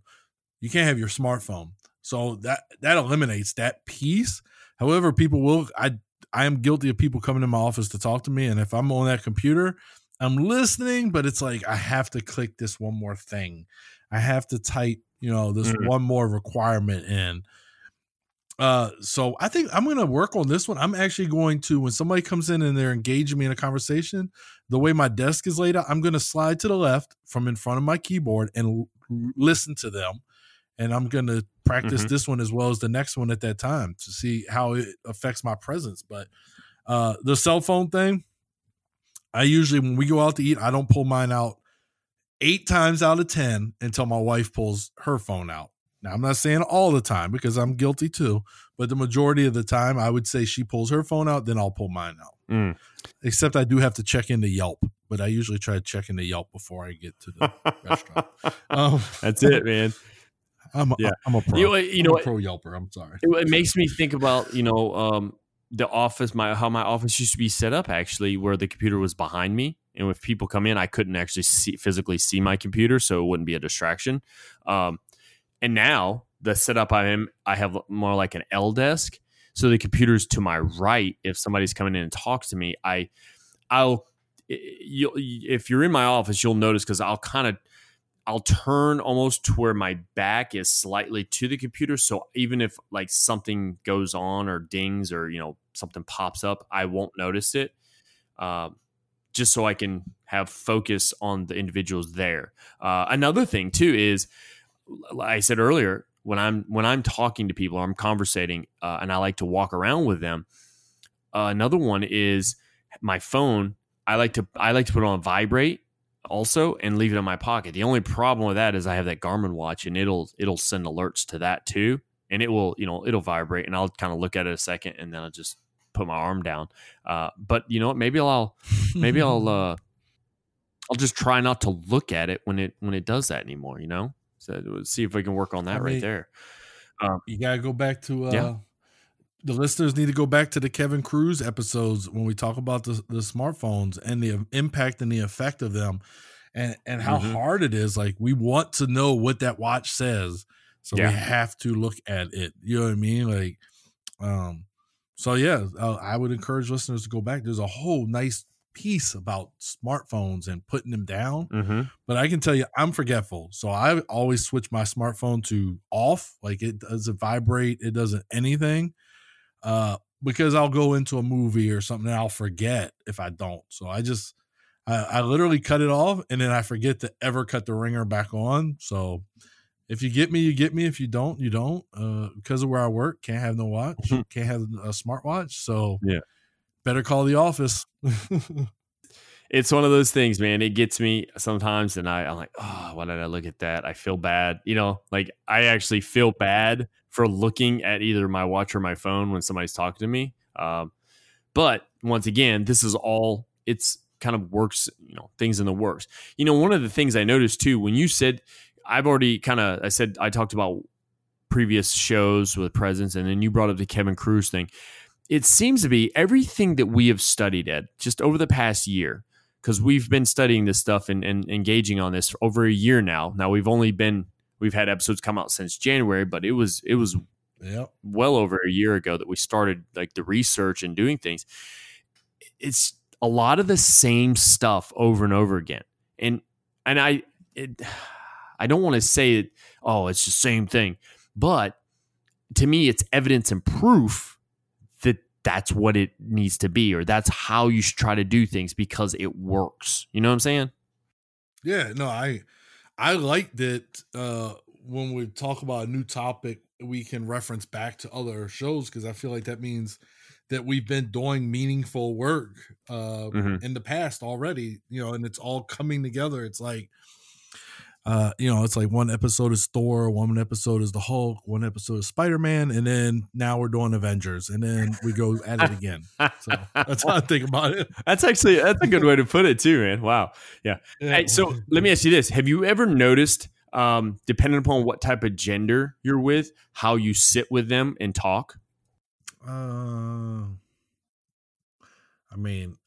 S3: You can't have your smartphone. So that that eliminates that piece. However, people will I I am guilty of people coming to my office to talk to me. And if I'm on that computer, I'm listening, but it's like I have to click this one more thing. I have to type, you know, this mm-hmm. one more requirement in. Uh, so I think I'm going to work on this one. I'm actually going to, when somebody comes in and they're engaging me in a conversation, the way my desk is laid out, I'm going to slide to the left from in front of my keyboard and l- listen to them. And I'm going to practice mm-hmm. this one as well as the next one at that time to see how it affects my presence. But uh, the cell phone thing, I usually, when we go out to eat, I don't pull mine out eight times out of 10 until my wife pulls her phone out. Now, I'm not saying all the time because I'm guilty too, but the majority of the time, I would say she pulls her phone out, then I'll pull mine out.
S2: Mm.
S3: Except I do have to check into Yelp, but I usually try to check into Yelp before I get to the restaurant. Um,
S2: That's it, man.
S3: I'm a,
S2: Yeah.
S3: I'm a pro.
S2: You know, you know
S3: a pro Yelper. I'm sorry.
S2: it, it makes me think about you know um, the office my how my office used to be set up actually where the computer was behind me and if people come in i couldn't actually see physically see my computer so it wouldn't be a distraction um, and now the setup i am i have more like an l desk so the computer's to my right if somebody's coming in and talks to me i i'll you if you're in my office you'll notice because i'll kind of I'll turn almost to where my back is slightly to the computer. So even if like something goes on or dings or, you know, something pops up, I won't notice it. Um, just so I can have focus on the individuals there. Uh, another thing too is, I said earlier, when I'm when I'm talking to people, or I'm conversating, uh, and I like to walk around with them. Uh, another one is my phone. I like to I like to put it on vibrate also and leave it in my pocket. The only problem with that is I have that Garmin watch and it'll it'll send alerts to that too. And it will, you know, it'll vibrate and I'll kind of look at it a second and then I'll just put my arm down. Uh, but you know what? Maybe I'll maybe I'll uh I'll just try not to look at it when it when it does that anymore, you know? See if we can work on that
S3: I
S2: right
S3: mean-
S2: there.
S3: You gotta go back to uh
S2: Yeah.
S3: the listeners need to go back to the Kevin Kruse episodes when we talk about the, the smartphones and the impact and the effect of them and and how
S2: Mhm.
S3: hard it is. Like we want to know what that watch says. So
S2: Yeah.
S3: we have to look at it. You know what I mean? Like um so yeah, uh, I would encourage listeners to go back. There's a whole nice piece about smartphones and putting them down
S2: Mm-hmm.
S3: but I can tell you I'm forgetful. So I always switch my smartphone to off. Like it doesn't vibrate, it doesn't anything. Uh because I'll go into a movie or something and I'll forget if I don't. So I just I, I literally cut it off and then I forget to ever cut the ringer back on. So if you get me, you get me. If you don't, you don't. Uh because of where I work, can't have no watch, can't have a smartwatch. So
S2: Yeah.
S3: Better call the office.
S2: it's one of those things, man. It gets me sometimes, and I, I'm like, oh, why did I look at that? I feel bad. You know, like I actually feel bad for looking at either my watch or my phone when somebody's talking to me. Um, but once again, this is all it's kind of works, you know, things in the works. You know, one of the things I noticed too when you said, I've already kind of, I said, I talked about previous shows with presence, and then you brought up the Kevin Kruse thing. It seems to be everything that we have studied, Ed, just over the past year because we've been studying this stuff and, and engaging on this for over a year now. Now we've only been we've had episodes come out since January, but it was it was
S3: yep.
S2: well over a year ago that we started like the research and doing things. It's a lot of the same stuff over and over again, and and I it, I don't want to say it. Oh, it's the same thing, but to me, it's evidence and proof that's what it needs to be, or that's how you should try to do things because it works. You know what I'm saying?
S3: Yeah, no, I I like that uh when we talk about a new topic, we can reference back to other shows because I feel like that means that we've been doing meaningful work uh
S2: Mhm.
S3: in the past already, you know, and it's all coming together. It's like uh, you know, it's like one episode is Thor, one episode is the Hulk, one episode is Spider Man, and then now we're doing Avengers, and then we go at it again. So that's how I think about it.
S2: That's actually that's a good way to put it too, man. Wow.
S3: Yeah.
S2: Hey, so let me ask you this: Have you ever noticed, um, depending upon what type of gender you're with, how you sit with them and talk?
S3: Uh, I mean,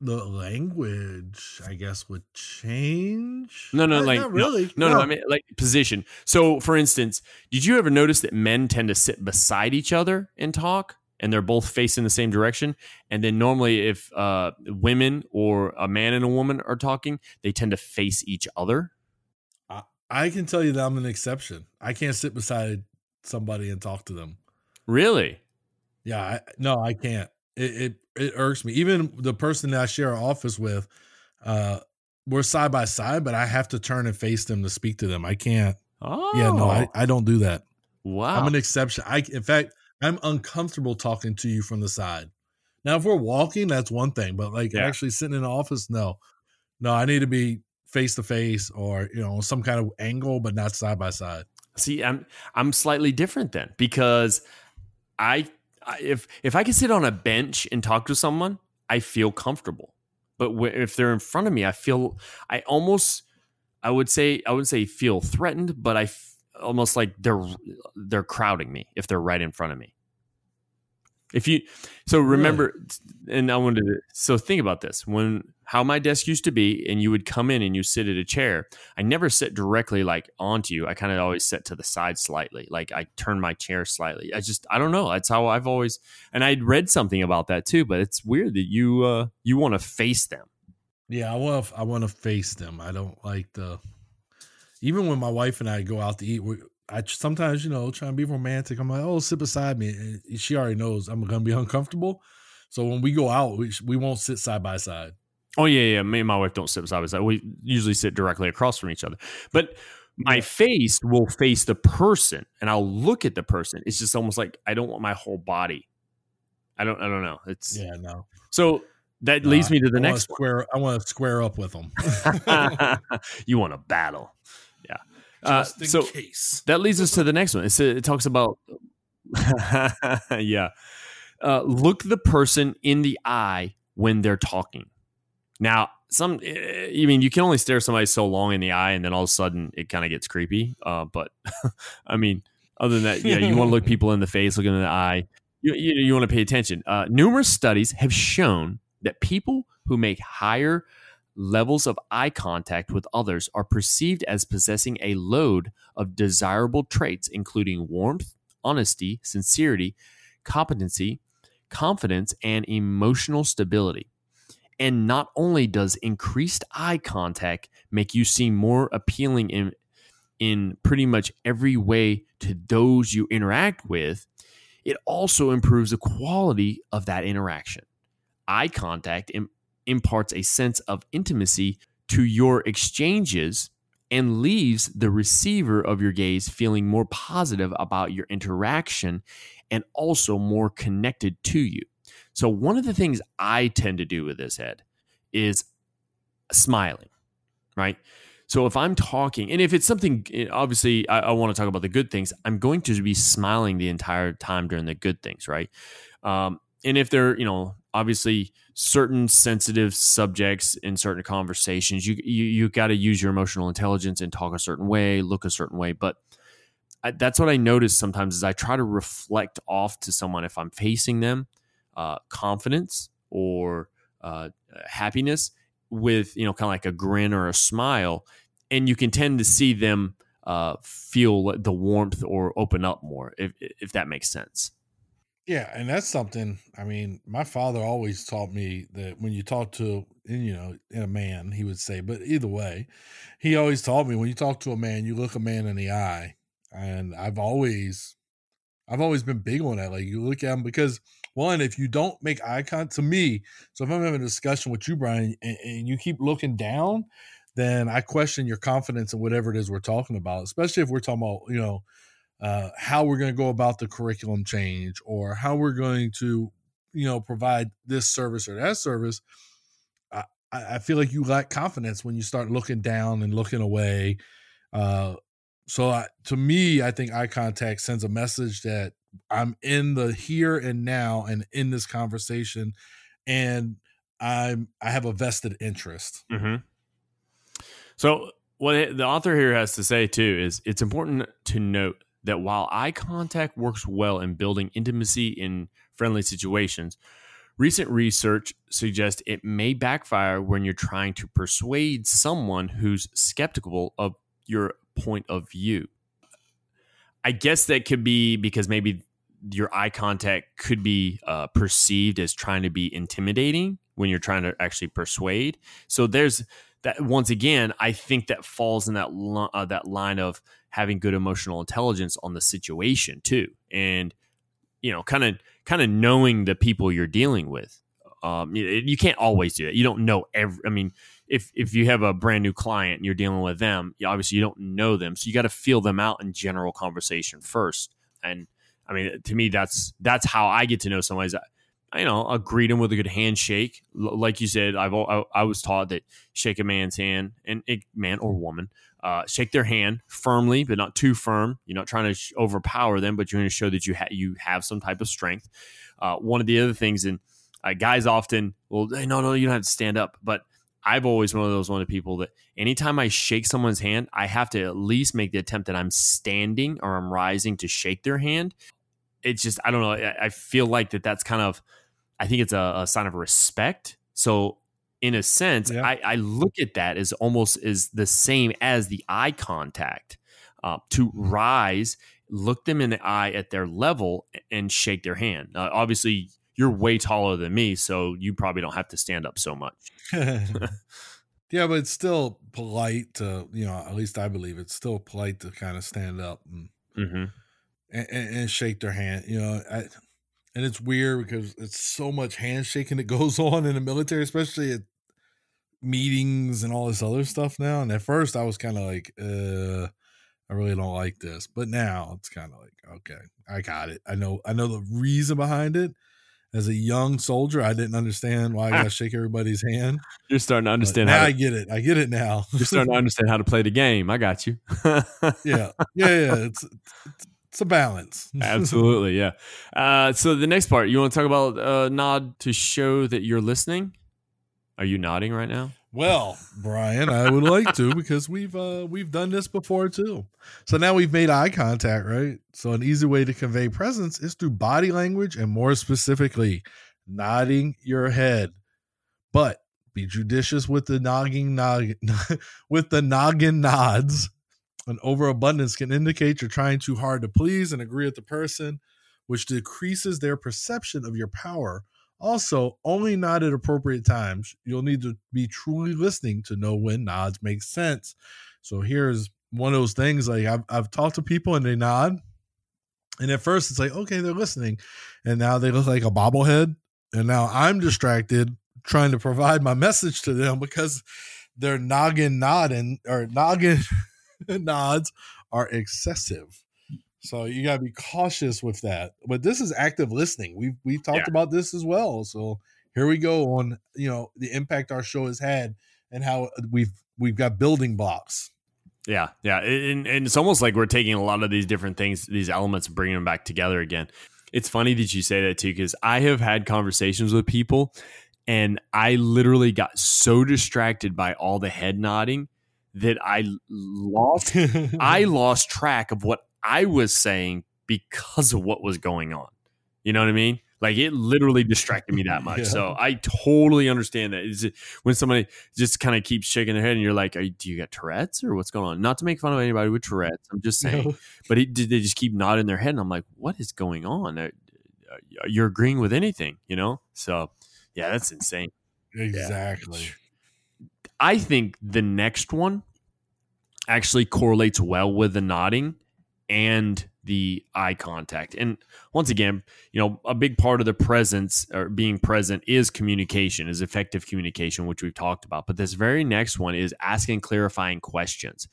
S3: the language, I guess, would change.
S2: No, no,
S3: Uh,
S2: like
S3: not really.
S2: No, no, I mean like position. So, for instance, did you ever notice that men tend to sit beside each other and talk, and they're both facing the same direction? And then normally, if uh, women or a man and a woman are talking, they tend to face each other.
S3: I can tell you that I'm an exception. I can't sit beside somebody and talk to them.
S2: Really?
S3: Yeah, I, no, I can't. It, it it irks me. Even the person that I share an office with, uh, we're side by side, but I have to turn and face them to speak to them. I can't.
S2: Oh,
S3: Yeah, no, I, I don't do that.
S2: wow.
S3: I'm an exception. I in fact, I'm uncomfortable talking to you from the side. Now, if we're walking, that's one thing, but like
S2: Yeah.
S3: actually sitting in the office, no, no, I need to be face to face or you know some kind of angle, but not side by side.
S2: See, I'm I'm slightly different then because I, I if if I can sit on a bench and talk to someone, I feel comfortable. But if they're in front of me, I feel I almost I would say I wouldn't say feel threatened, but I f- almost like they're they're crowding me if they're right in front of me. If you so remember, and I wanted to so think about this when how my desk used to be, and you would come in and you sit at a chair. I never sit directly like onto you. I kind of always sit to the side slightly, like I turn my chair slightly. I just I don't know. That's how I've always. And I'd read something about that too, but it's weird that you uh you want to face them.
S3: Yeah, I want I want to face them. I don't like the. Even when my wife and I go out to eat, we, I sometimes, you know, try and be romantic. I'm like, oh, sit beside me. And she already knows I'm gonna be uncomfortable. So when we go out, we we won't sit side by side.
S2: Oh yeah, yeah. Me and my wife don't sit side by side. We usually sit directly across from each other. But my face will face the person, and I'll look at the person. It's just almost like I don't want my whole body. I don't. I don't know. It's
S3: yeah, no.
S2: So that leads me to the
S3: I
S2: next
S3: square. I want to square up with them.
S2: you want to battle. Uh, so case. that leads us to the next one. It's, it talks about, yeah, uh, look the person in the eye when they're talking. Now, some, eh, I mean, you can only stare somebody so long in the eye, and then all of a sudden it kind of gets creepy. Uh, but I mean, other than that, yeah, you want to look people in the face, look in the eye. You, you, you want to pay attention. Uh, numerous studies have shown that people who make higher levels of eye contact with others are perceived as possessing a load of desirable traits, including warmth, honesty, sincerity, competency, confidence, and emotional stability. And not only does increased eye contact make you seem more appealing in, in pretty much every way to those you interact with, it also improves the quality of that interaction. Eye contact imparts a sense of intimacy to your exchanges and leaves the receiver of your gaze feeling more positive about your interaction and also more connected to you. So, one of the things I tend to do with this, Ed, is smiling, right? So, if I'm talking, and if it's something, eh, obviously, I, I want to talk about the good things, I'm going to be smiling the entire time during the good things, right? Um, and if they're, you know, obviously certain sensitive subjects in certain conversations you you, you got to use your emotional intelligence and talk a certain way look a certain way. But I, that's what i notice sometimes is i try to reflect off to someone if i'm facing them uh, confidence or uh, happiness with you know kind of like a grin or a smile. And you can tend to see them uh, feel the warmth or open up more if, if that makes sense
S3: yeah, and that's something. I mean, my father always taught me that when you talk to, you know, a man, he would say, but either way, he always taught me when you talk to a man, you look a man in the eye, and I've always, I've always been big on that. Like you look at him because one, if you don't make eye contact to me, so if I'm having a discussion with you, Brian, and, and you keep looking down, then I question your confidence in whatever it is we're talking about, especially if we're talking about, you know uh, how we're going to go about the curriculum change or how we're going to you know provide this service or that service i, I feel like you lack confidence when you start looking down and looking away uh, so I, to me i think eye contact sends a message that i'm in the here and now and in this conversation and i'm i have a vested interest
S2: mm-hmm. so what the author here has to say too is it's important to note that while eye contact works well in building intimacy in friendly situations, recent research suggests it may backfire when you're trying to persuade someone who's skeptical of your point of view. I guess that could be because maybe your eye contact could be uh, perceived as trying to be intimidating when you're trying to actually persuade. So there's that once again, I think that falls in that uh, that line of having good emotional intelligence on the situation too, and you know, kind of kind of knowing the people you're dealing with. Um, you, you, can't always do that. You don't know every. I mean, if if you have a brand new client and you're dealing with them, you, obviously you don't know them, so you got to feel them out in general conversation first. And I mean, to me, that's that's how I get to know somebody. You know, I'll greet him with a good handshake. L- like you said, I've I, I was taught that shake a man's hand, and it, man or woman, uh, shake their hand firmly, but not too firm. You're not trying to sh- overpower them, but you're going to show that you ha- you have some type of strength. Uh, one of the other things, and uh, guys often, well, hey, no, no, you don't have to stand up, but I've always one of those one of the people that anytime I shake someone's hand, I have to at least make the attempt that I'm standing or I'm rising to shake their hand. It's just I don't know. I, I feel like that that's kind of I think it's a, a sign of respect. So in a sense,
S3: Yeah.
S2: I, I look at that as almost as the same as the eye contact. Uh, to rise, look them in the eye at their level, and shake their hand. Uh, obviously, you're way taller than me, so you probably don't have to stand up so much.
S3: yeah, but it's still polite to, you know, at least I believe it's still polite to kind of stand up and,
S2: hmm
S3: and, and shake their hand. You know, I, and it's weird because it's so much handshaking that goes on in the military, especially at meetings and all this other stuff now. And at first, I was kind of like, uh, I really don't like this. But now it's kind of like, okay, I got it. I know, I know the reason behind it. As a young soldier, I didn't understand why I got to shake everybody's hand.
S2: You're starting to
S3: But
S2: understand
S3: now
S2: how
S3: I
S2: to,
S3: get it. I get it now.
S2: you're starting to understand how to play the game. I got you.
S3: yeah, yeah, yeah. It's it's a balance.
S2: Absolutely, yeah. Uh, so the next part, you want to talk about uh, nod to show that you're listening? Are you nodding right now?
S3: Well, Brian, I would like to because we've uh we've done this before too. So now we've made eye contact, right? So an easy way to convey presence is through body language and more specifically nodding your head. But be judicious with the noggin nog with the noggin nods. An overabundance can indicate you're trying too hard to please and agree with the person, which decreases their perception of your power also, only nod at appropriate times. You'll need to be truly listening to know when nods make sense. So here's one of those things like I've, I've talked to people and they nod. And at first it's like, okay, they're listening. And now they look like a bobblehead. And now I'm distracted trying to provide my message to them because their noggin nodding or noggin nods are excessive. So you gotta be cautious with that. But this is active listening. We've we talked
S2: Yeah.
S3: about this as well. So here we go on you know the impact our show has had and how we've we've got building blocks.
S2: Yeah, yeah, and, and it's almost like we're taking a lot of these different things, these elements, and bringing them back together again. It's funny that you say that too, because I have had conversations with people, and I literally got so distracted by all the head nodding that I lost I lost track of what I was saying because of what was going on. You know what I mean? Like it literally distracted me that much.
S3: Yeah.
S2: So I totally understand that. Is it when somebody just kind of keeps shaking their head and you're like, Are, "Do you got Tourette's or what's going on?" Not to make fun of anybody with Tourette's. I'm just saying.
S3: No.
S2: But it, they just keep nodding their head, and I'm like, "What is going on? You're agreeing with anything, you know?" So yeah, that's insane.
S3: exactly.
S2: I think the next one actually correlates well with the nodding and the eye contact. And once again, you know, a big part of the presence or being present is communication, is effective communication, which we've talked about. But this very next one is asking clarifying questions.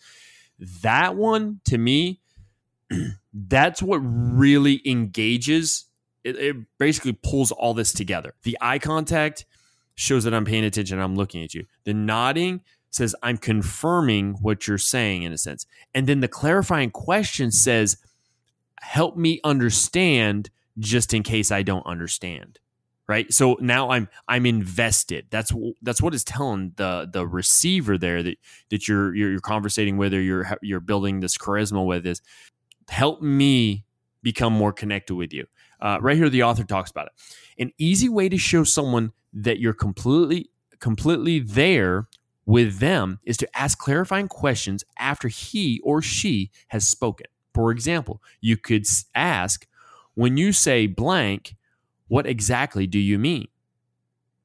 S2: That one to me, that's what really engages. It, it basically pulls all this together. The eye contact shows that I'm paying attention. I'm looking at you. The nodding says I'm confirming what you're saying in a sense. And then the clarifying question says, help me understand just in case I don't understand. Right. So now I'm I'm invested. That's that's what is telling the the receiver there that that you're you're, you're conversating with or you're you're building this charisma with is help me become more connected with you. Uh, right here, the author talks about it. An easy way to show someone that you're completely completely there with them is to ask clarifying questions after he or she has spoken. For example, you could ask, when you say blank, what exactly do you mean?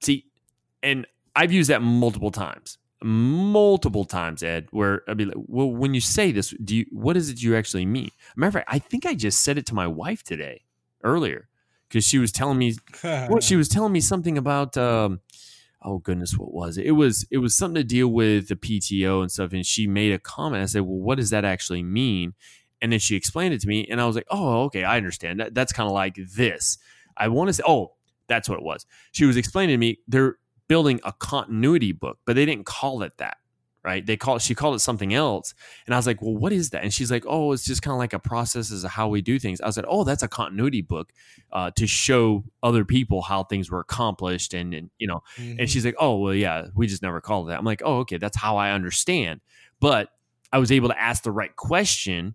S2: See, and I've used that multiple times, multiple times, Ed, where I'd be like, well, when you say this, do you, what is it you actually mean? Matter of fact, I think I just said it to my wife today, earlier, because she was telling me well, she was telling me something about um, oh goodness, what was it? It was it was something to deal with the PTO and stuff, and she made a comment. I said, well, what does that actually mean? And then she explained it to me, and I was like, oh, okay, I understand. That that's kind of like this. I want to say, oh, That's what it was. She was explaining to me they're building a continuity book, but they didn't call it that right? They call she called it something else, and I was like, "Well, what is that?" And she's like, "Oh, it's just kind of like a process as how we do things." I was like, "Oh, that's a continuity book uh, to show other people how things were accomplished," and, and you know, mm-hmm. and she's like, "Oh, well, yeah, we just never called it that." I'm like, "Oh, okay, that's how I understand," but I was able to ask the right question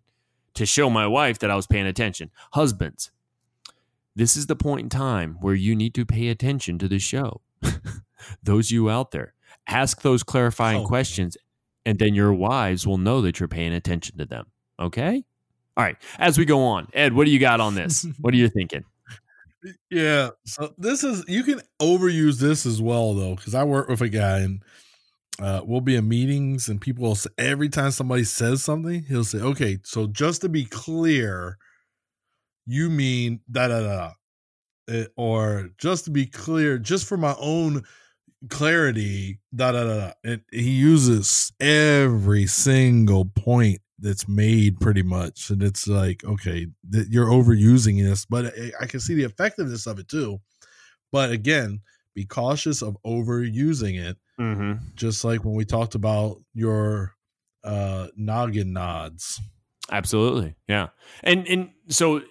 S2: to show my wife that I was paying attention. Husbands, this is the point in time where you need to pay attention to the show. Those you out there, ask those clarifying oh. questions, and then your wives will know that you're paying attention to them. Okay? All right. As we go on, Ed, what do you got on this? what are you thinking?
S3: Yeah. So this is, you can overuse this as well, though, because I work with a guy and uh, we'll be in meetings and people will say, every time somebody says something, he'll say, okay, so just to be clear, you mean da da da. Eh, or just to be clear, just for my own clarity, da da da. And he uses every single point that's made pretty much, and it's like, okay, that you're overusing this, but I can see the effectiveness of it too. But again, be cautious of overusing it. Mm-hmm. Just like when we talked about your uh noggin nods.
S2: Absolutely, yeah, and and so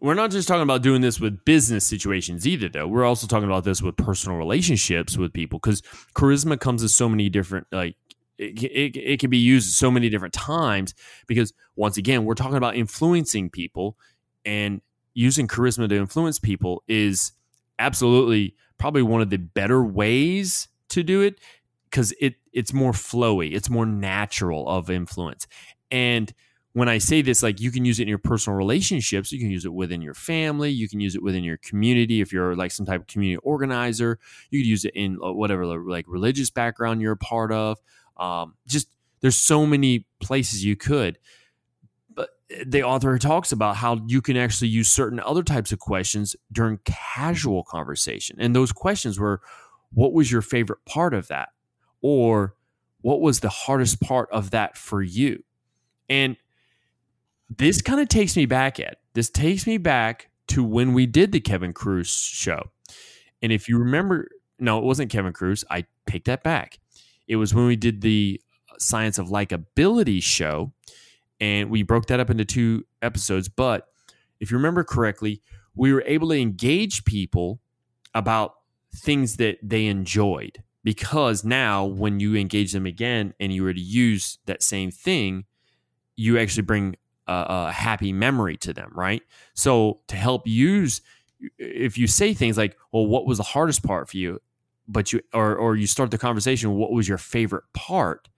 S2: we're not just talking about doing this with business situations either though. We're also talking about this with personal relationships with people because charisma comes in so many different like it, it, it can be used so many different times because once again we're talking about influencing people and using charisma to influence people is absolutely probably one of the better ways to do it because it it's more flowy it's more natural of influence. And when I say this, like you can use it in your personal relationships, you can use it within your family, you can use it within your community. If you're like some type of community organizer, you could use it in uh, whatever like religious background you're a part of. Um, just there's so many places you could. But uh, the author talks about how you can actually use certain other types of questions during casual conversation. And those questions were, what was your favorite part of that? Or what was the hardest part of that for you? And this kind of takes me back at this takes me back to when we did the Kevin Kruse show. And if you remember, no, it wasn't Kevin Kruse. I take that back. It was when we did the uh, Science of Likability show, and we broke that up into two episodes. But if you remember correctly, we were able to engage people about things that they enjoyed because now when you engage them again and you were to use that same thing, you actually bring a, a happy memory to them, right? So to help use, if you say things like, "Well, what was the hardest part for you?" but you or or you start the conversation, "What was your favorite part?"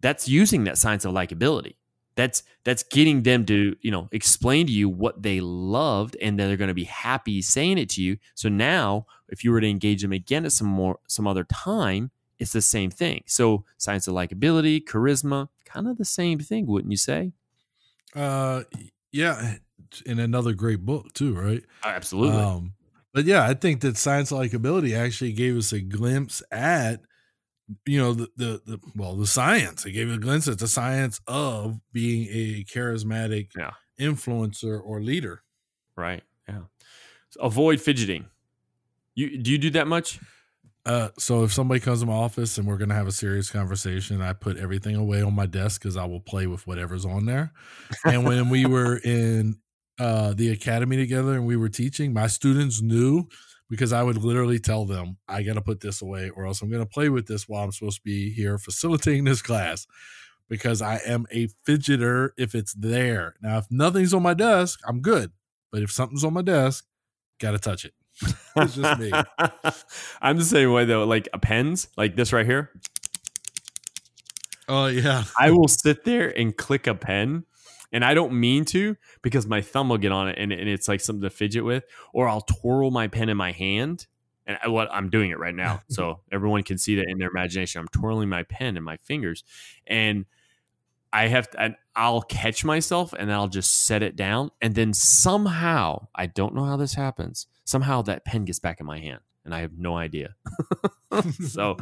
S2: That's using that science of likability. That's that's getting them to you know explain to you what they loved, and they're going to be happy saying it to you. So now, if you were to engage them again at some more some other time, it's the same thing. So science of likability, charisma, kind of the same thing, wouldn't you say?
S3: Uh, yeah, in another great book too, right?
S2: Absolutely. Um,
S3: but yeah, I think that science likability actually gave us a glimpse at you know the, the, the well the science. It gave a glimpse at the science of being a charismatic yeah. influencer or leader.
S2: Right. Yeah. So avoid fidgeting. You do you do that much?
S3: Uh, so if somebody comes to my office and we're gonna have a serious conversation, I put everything away on my desk because I will play with whatever's on there. And when we were in uh, the academy together and we were teaching, my students knew because I would literally tell them, "I got to put this away, or else I'm gonna play with this while I'm supposed to be here facilitating this class." Because I am a fidgeter if it's there. Now, if nothing's on my desk, I'm good. But if something's on my desk, gotta touch it. it's just me.
S2: I'm the same way though. Like a pens, like this right here.
S3: Oh yeah.
S2: I will sit there and click a pen, and I don't mean to because my thumb will get on it, and, and it's like something to fidget with, or I'll twirl my pen in my hand. And I, what I'm doing it right now, so everyone can see that in their imagination. I'm twirling my pen in my fingers, and I have to, and I'll catch myself and I'll just set it down. And then somehow, I don't know how this happens, somehow that pen gets back in my hand and I have no idea. so,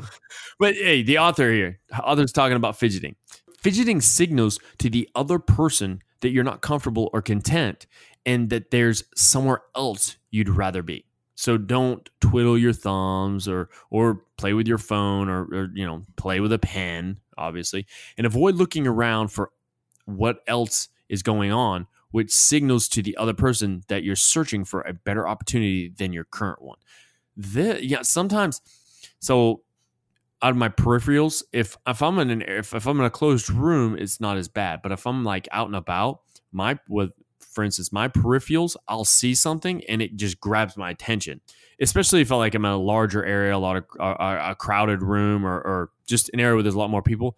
S2: but hey, the author here, author's talking about fidgeting. Fidgeting signals to the other person that you're not comfortable or content and that there's somewhere else you'd rather be. So don't twiddle your thumbs or or play with your phone or, or you know play with a pen, obviously, and avoid looking around for what else is going on, which signals to the other person that you're searching for a better opportunity than your current one. The, yeah, sometimes. So out of my peripherals, if if I'm in an if, if I'm in a closed room, it's not as bad. But if I'm like out and about, my with for instance, my peripherals, I'll see something and it just grabs my attention. Especially if I like I'm in a larger area, a lot of a, a crowded room, or, or just an area where there's a lot more people.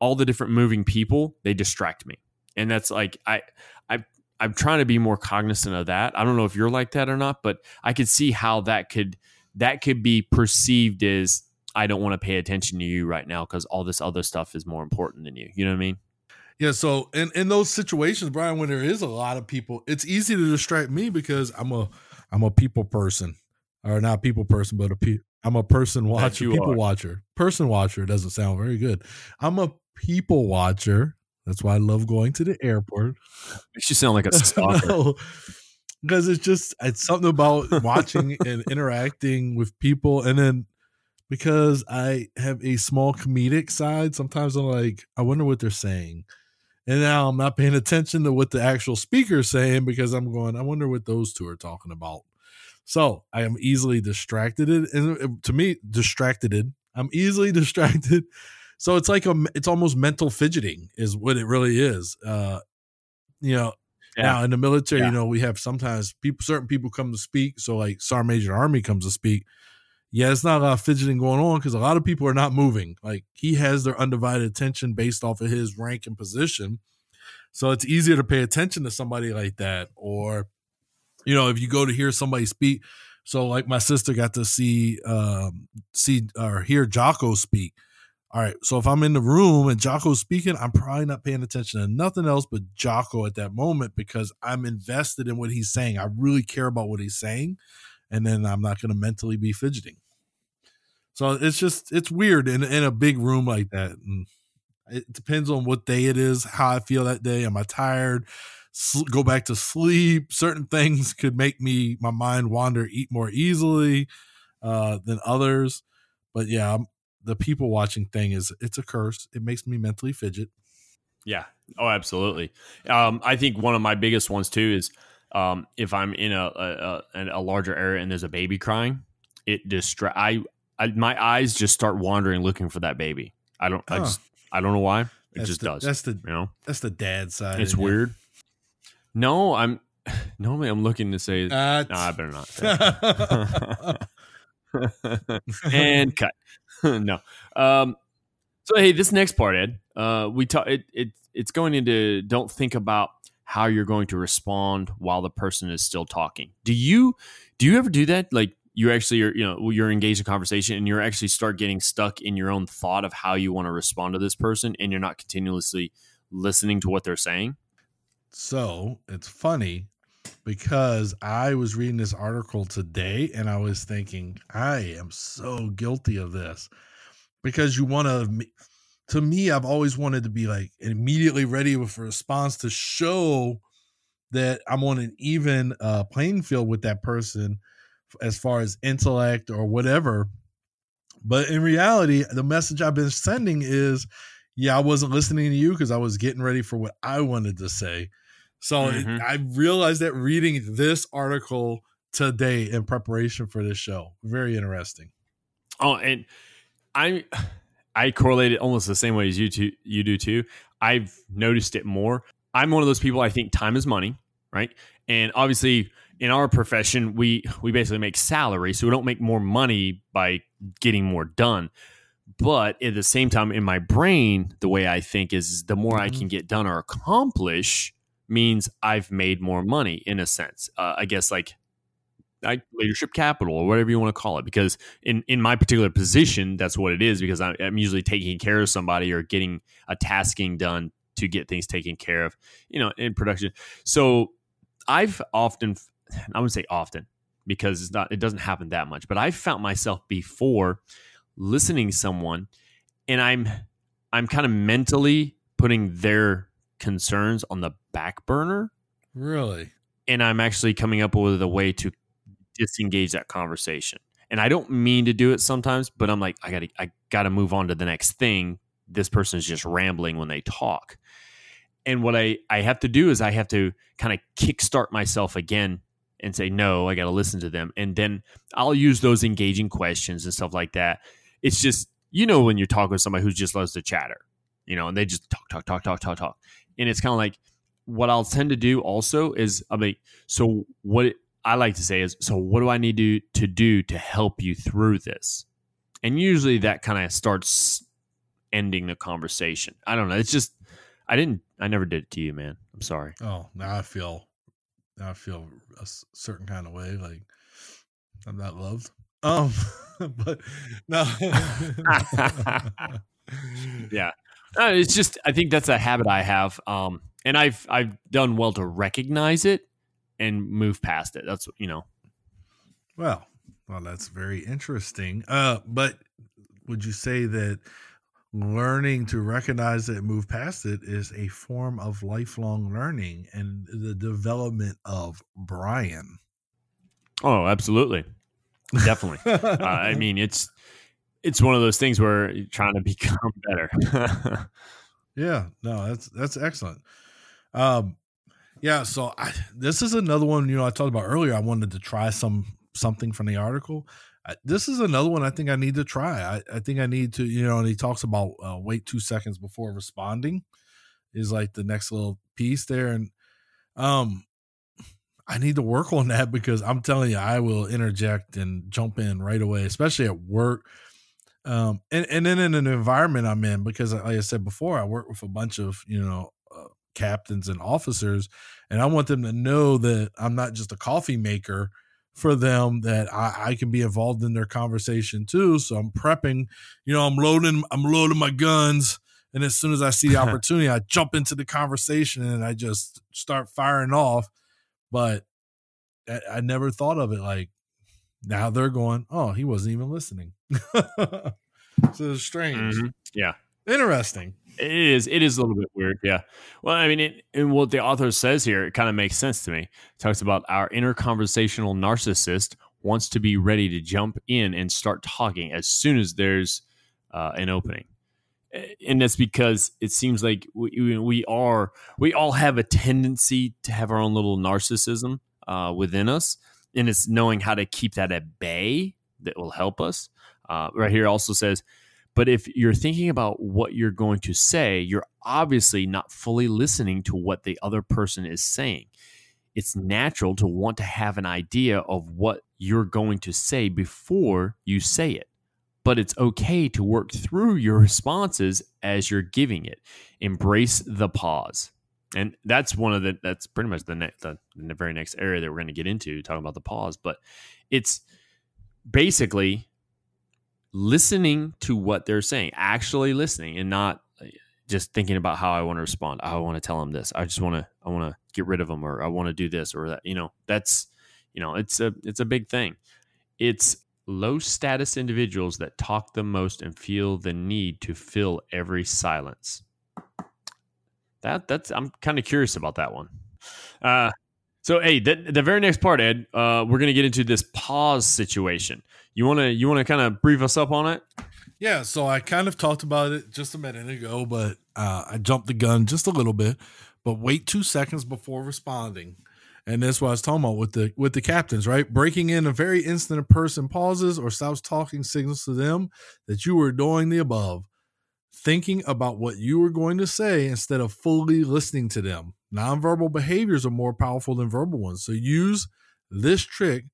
S2: All the different moving people, they distract me, and that's like I I I'm trying to be more cognizant of that. I don't know if you're like that or not, but I could see how that could that could be perceived as I don't want to pay attention to you right now because all this other stuff is more important than you. You know what I mean?
S3: Yeah. So in in those situations, Brian, when there is a lot of people, it's easy to distract me because I'm a I'm a people person, or not people person, but a pe- I'm a person watcher, people are. watcher, person watcher. Doesn't sound very good. I'm a people watcher. That's why I love going to the airport.
S2: Makes you sound like a stalker.
S3: because it's just it's something about watching and interacting with people and then because I have a small comedic side, sometimes I'm like, I wonder what they're saying. And now I'm not paying attention to what the actual speaker is saying because I'm going, I wonder what those two are talking about. So I am easily distracted. And to me, distracted. I'm easily distracted. So it's like a, it's almost mental fidgeting is what it really is. Uh, you know, yeah. now in the military, yeah. you know, we have sometimes people, certain people come to speak. So like Sergeant Major Army comes to speak yeah, it's not a lot of fidgeting going on because a lot of people are not moving. Like he has their undivided attention based off of his rank and position. So it's easier to pay attention to somebody like that. Or, you know, if you go to hear somebody speak. So like my sister got to see um see or hear Jocko speak. All right. So if I'm in the room and Jocko's speaking, I'm probably not paying attention to nothing else but Jocko at that moment because I'm invested in what he's saying. I really care about what he's saying and then I'm not going to mentally be fidgeting. So it's just it's weird in in a big room like that. And it depends on what day it is, how I feel that day. Am I tired? go back to sleep. Certain things could make me my mind wander eat more easily uh, than others. But yeah, I'm, the people watching thing is it's a curse. It makes me mentally fidget.
S2: Yeah. Oh, absolutely. Um, I think one of my biggest ones too is um, if I'm in a, a, a larger area and there's a baby crying, it distract. I, I, my eyes just start wandering looking for that baby. I don't. Huh. I just. I don't know why. It
S3: that's
S2: just
S3: the,
S2: does.
S3: That's the.
S2: You know.
S3: That's the dad side.
S2: It's weird. It? No, I'm. Normally, I'm looking to say. Uh, no, I better not. and cut. no. Um. So hey, this next part, Ed. Uh, we talk. It, it it's going into don't think about how you're going to respond while the person is still talking. Do you do you ever do that? Like you actually are, you know, you're engaged in conversation and you're actually start getting stuck in your own thought of how you want to respond to this person and you're not continuously listening to what they're saying?
S3: So it's funny because I was reading this article today and I was thinking, I am so guilty of this because you want to to me, I've always wanted to be like immediately ready with a response to show that I'm on an even uh, playing field with that person as far as intellect or whatever. But in reality, the message I've been sending is, yeah, I wasn't listening to you because I was getting ready for what I wanted to say. So mm-hmm. I realized that reading this article today in preparation for this show, very interesting.
S2: Oh, and I I correlate it almost the same way as you two, you do too. I've noticed it more. I'm one of those people. I think time is money, right? And obviously, in our profession, we we basically make salary, so we don't make more money by getting more done. But at the same time, in my brain, the way I think is the more I mm-hmm. can get done or accomplish means I've made more money in a sense. Uh, I guess like like leadership capital or whatever you want to call it because in in my particular position that's what it is because I'm, I'm, usually taking care of somebody or getting a tasking done to get things taken care of you know in production so i've often i would say often because it's not it doesn't happen that much but i've found myself before listening someone and i'm i'm kind of mentally putting their concerns on the back burner
S3: really
S2: and i'm actually coming up with a way to disengage that conversation. And I don't mean to do it sometimes, but I'm like, I gotta I gotta move on to the next thing. This person is just rambling when they talk. And what I, I have to do is I have to kind of kickstart myself again and say, no, I got to listen to them. And then I'll use those engaging questions and stuff like that. It's just, you know, when you're talking with somebody who just loves to chatter, you know, and they just talk, talk, talk, talk, talk, talk. And it's kind of like what I'll tend to do also is, I mean, so what I like to say is, so what do I need to, to do to help you through this? And usually that kind of starts ending the conversation. I don't know. It's just, I didn't, I never did it to you, man. I'm sorry.
S3: Oh, now I feel, now I feel a certain kind of way. Like I'm not loved. Um, but no.
S2: yeah. Uh, it's just I think that's a habit I have. Um, and I've I've done well to recognize it and move past it. That's you know.
S3: Well, well, that's very interesting. Uh, but would you say that learning to recognize it and move past it is a form of lifelong learning and the development of Brian?
S2: Oh, absolutely, definitely. uh, I mean, it's it's one of those things where you're trying to become better.
S3: yeah, no, that's that's excellent. Um, yeah, so I, this is another one. You know, I talked about earlier. I wanted to try some something from the article. I, this is another one I think I need to try. I, I think I need to, you know, and he talks about uh, wait two seconds before responding is like the next little piece there, and um, I need to work on that because I'm telling you, I will interject and jump in right away, especially at work um, and and then in an environment I'm in because, like I said before, I work with a bunch of you know captains and officers, and I want them to know that I'm not just a coffee maker for them that I, I, can be involved in their conversation too. So I'm prepping, you know, I'm loading, I'm loading my guns. And as soon as I see the opportunity, I jump into the conversation and I just start firing off. But I, I never thought of it like now they're going, oh, he wasn't even listening. so it's strange.
S2: Mm-hmm. Yeah.
S3: Interesting.
S2: It is. It is a little bit weird. Yeah. Well, I mean, it, and what the author says here, it kind of makes sense to me. It talks about our inner conversational narcissist wants to be ready to jump in and start talking as soon as there's uh, an opening. And that's because it seems like we, we are, we all have a tendency to have our own little narcissism uh, within us and it's knowing how to keep that at bay that will help us. Uh, right here also says, but if you're thinking about what you're going to say, you're obviously not fully listening to what the other person is saying. It's natural to want to have an idea of what you're going to say before you say it. But it's okay to work through your responses as you're giving it. Embrace the pause and that's one of the that's pretty much the next the, the very next area that we're going to get into talking about the pause but it's basically listening to what they're saying actually listening and not uh, just thinking about how i want to respond i want to tell them this. I just want to i want to get rid of them or i want to do this or that. You know that's you know it's a it's a big thing. It's low status individuals that talk the most and feel the need to fill every silence. That that's I'm kind of curious about that one. Uh, so hey, the, the very next part, Ed, uh, we're gonna get into this pause situation. You wanna you wanna kind of brief us up on it?
S3: Yeah, so I kind of talked about it just a minute ago, but uh, I jumped the gun just a little bit. But wait two seconds before responding, and that's what I was talking about with the with the captains, right? Breaking in a very instant a person pauses or stops talking signals to them that you are doing the above thinking about what you were going to say instead of fully listening to them. Nonverbal behaviors are more powerful than verbal ones. So use this trick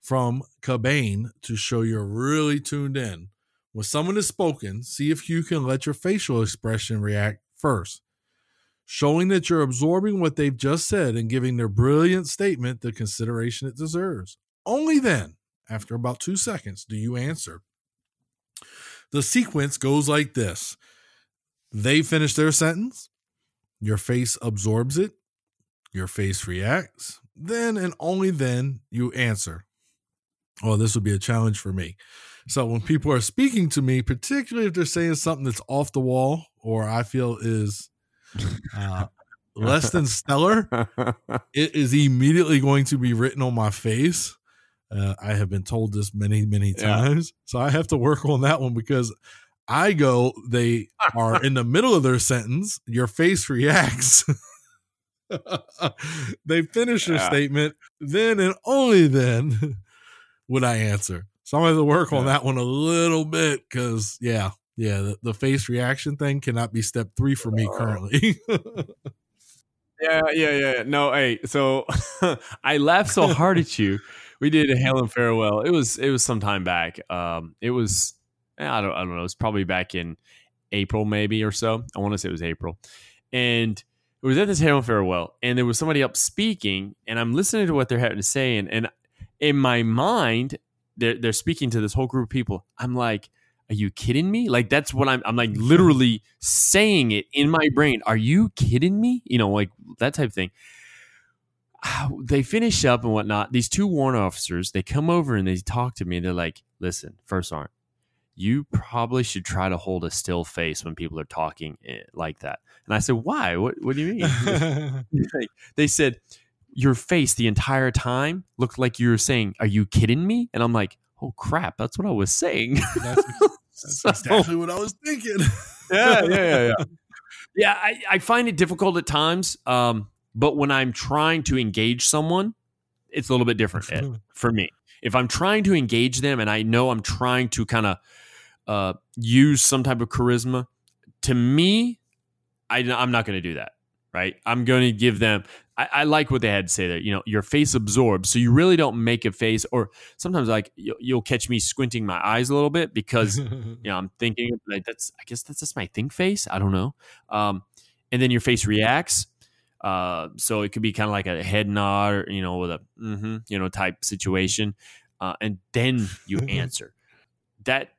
S3: from Cabane to show you're really tuned in. When someone is spoken, see if you can let your facial expression react first, showing that you're absorbing what they've just said and giving their brilliant statement the consideration it deserves. Only then, after about two seconds, do you answer. The sequence goes like this they finish their sentence, your face absorbs it, your face reacts, then and only then you answer. Oh, this would be a challenge for me. So when people are speaking to me, particularly if they're saying something that's off the wall or I feel is uh, less than stellar, it is immediately going to be written on my face Uh, I have been told this many, many
S2: Yeah.
S3: times. So I have to work on that one because I go, they are in the middle of their sentence. Your face reacts. they finish their
S2: Yeah.
S3: statement. Then and only then would I answer. So I'm going to work on that one a little bit because, yeah, yeah, the, the face reaction thing cannot be step three for me currently.
S2: Yeah, yeah, yeah. yeah. No, hey, so I laughed so hard at you. We did a hail and farewell. It was it was some time back. Um, it was Eh, I don't I don't know. It was probably back in April maybe or so. I want to say it was April, and it was at this hail farewell, and there was somebody up speaking, and I'm listening to what they're having to say, and and in my mind, they're they're speaking to this whole group of people. I'm like. Are you kidding me? Like that's what I'm I'm like mm-hmm. literally saying it in my brain. Are you kidding me? You know, like that type of thing. Ah, they finish up and whatnot. These two warrant officers, they come over and they talk to me. They're like, listen, first aren't you probably should try to hold a still face when people are talking eh, like that. And I said, why? What What do you mean? Like, they said your face the entire time looked like you were saying, "Are you kidding me?" And I'm like, "Oh crap, that's what I was saying."
S3: That's, that's
S2: So-
S3: exactly what I was thinking.
S2: yeah, yeah, yeah, yeah. Yeah, I, I find it difficult at times. Um, but when I'm trying to engage someone, it's a little bit different Ed, for me. If I'm trying to engage them and I know I'm trying to kind of uh, use some type of charisma, to me, I, I'm not going to do that. Right? I'm going to give them. I, I like what they had to say there. You know, your face absorbs, so you really don't make a face. Or sometimes, like you'll, you'll catch me squinting my eyes a little bit because you know, I'm thinking like that's I guess that's just my think face. I don't know. Um, and then your face reacts. Uh, so it could be kind of like a head nod, or, you know, with a mm-hmm, you know type situation, uh, and then you answer. That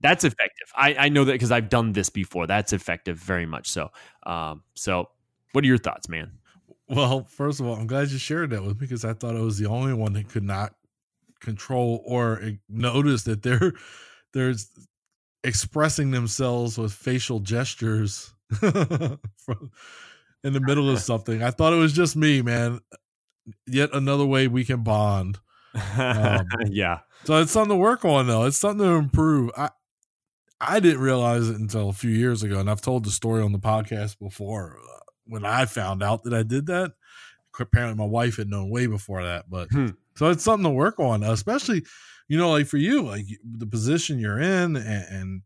S2: that's effective. I, I know that because I've done this before. That's effective, very much so. Um, so what are your thoughts, man?
S3: Well, first of all, I'm glad you shared that with me because I thought I was the only one that could not control or notice that they're they're expressing themselves with facial gestures from in the middle of something. I thought it was just me, man. Yet another way we can bond. Um,
S2: yeah,
S3: So it's something to work on, though. It's something to improve. I I didn't realize it until a few years ago, and I've told the story on the podcast before. Uh, when I found out that I did that, apparently my wife had known way before that. But
S2: Hmm.
S3: so it's something to work on, especially you know, like for you, like the position you're in, and, and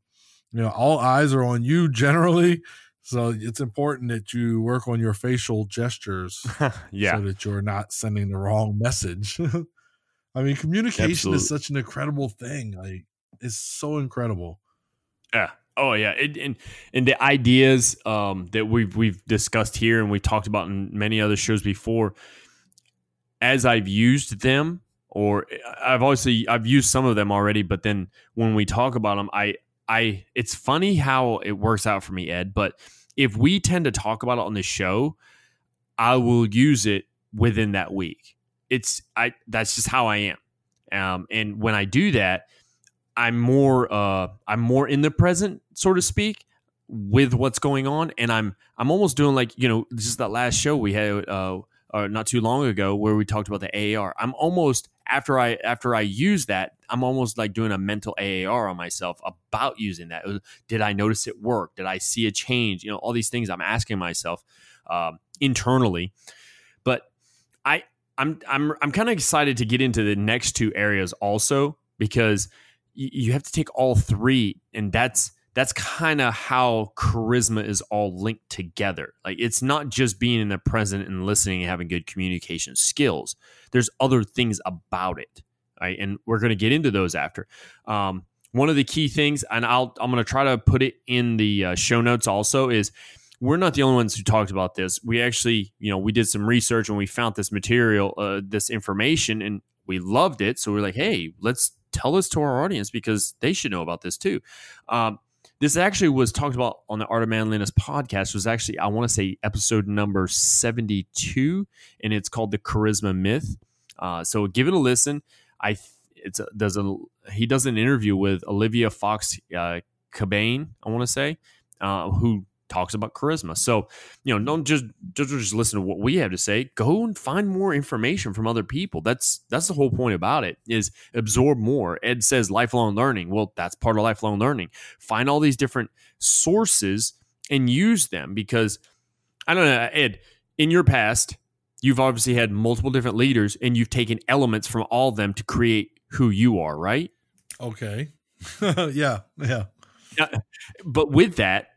S3: you know, all eyes are on you generally. So it's important that you work on your facial gestures
S2: yeah,
S3: so that you're not sending the wrong message. I mean, communication
S2: Absolutely.
S3: is such an incredible thing. Like, it's so incredible.
S2: Yeah. Oh yeah. It, and and the ideas um, that we've we've discussed here and we've talked about in many other shows before, as I've used them, or I've obviously I've used some of them already, but then when we talk about them, I I it's funny how it works out for me, Ed. But if we tend to talk about it on the show, I will use it within that week. It's I that's just how I am. Um, and when I do that, I'm more uh I'm more in the present, so to speak, with what's going on, and I'm I'm almost doing like you know just that last show we had uh, uh not too long ago where we talked about the AAR. I'm almost after I after I use that, I'm almost like doing a mental AAR on myself about using that. Did I notice it work? Did I see a change? You know, all these things I'm asking myself um, internally, but I I'm I'm I'm kind of excited to get into the next two areas also because you have to take all three and that's that's kind of how charisma is all linked together. Like it's not just being in the present and listening and having good communication skills. There's other things about it right? And we're going to get into those after. Um, one of the key things and i'll i'm going to try to put it in the uh, show notes also is we're not the only ones who talked about this. We actually you know we did some research and we found this material uh, this information and we loved it so we're like hey let's tell this to our audience because they should know about this too. Um, this actually was talked about on the art of manliness podcast. Was actually i want to say episode number 72 and it's called the charisma myth. Uh, so give it a listen. I it's a, does a he does an interview with olivia fox uh, cabane i want to say uh, who talks about charisma. So, you know, don't just just just listen to what we have to say. Go and find more information from other people. That's that's the whole point about it is absorb more. Ed says lifelong learning. Well, that's part of lifelong learning. Find all these different sources and use them because I don't know, Ed, in your past, you've obviously had multiple different leaders and you've taken elements from all of them to create who you are, right?
S3: Okay. yeah, yeah.
S2: But with that,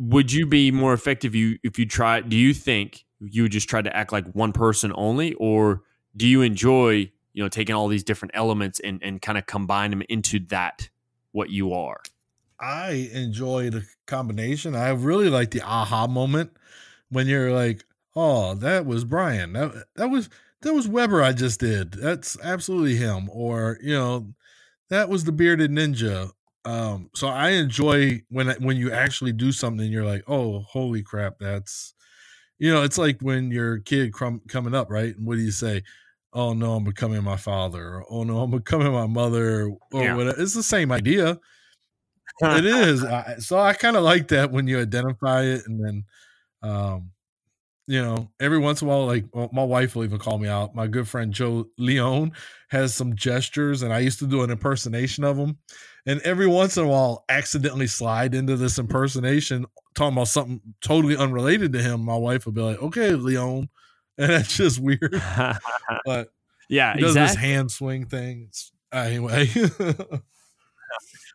S2: would you be more effective you if you try do you think you would just try to act like one person only or do you enjoy you know taking all these different elements and, and kind of combine them into that what you are
S3: I enjoy the combination. I really like the aha moment when you're like, "Oh, that was Brian. That that was that was Weber. I just did. That's absolutely him." Or you know, that was the bearded ninja. Um, so I enjoy when when you actually do something. and You're like, "Oh, holy crap! That's." You know, it's like when your kid crum- coming up, right? And what do you say? Oh no, I'm becoming my father. Or, oh no, I'm becoming my mother. Or
S2: Yeah.
S3: whatever. It's the same idea it is. I, so I kind of like that when you identify it, and then, um, you know, every once in a while, like well, my wife will even call me out. My good friend Joe Leone has some gestures, and I used to do an impersonation of him. And every once in a while, accidentally slide into this impersonation, talking about something totally unrelated to him. My wife will be like, "Okay, leon and that's just weird. But
S2: yeah
S3: he does
S2: exactly
S3: this hand swing thing. It's- anyway,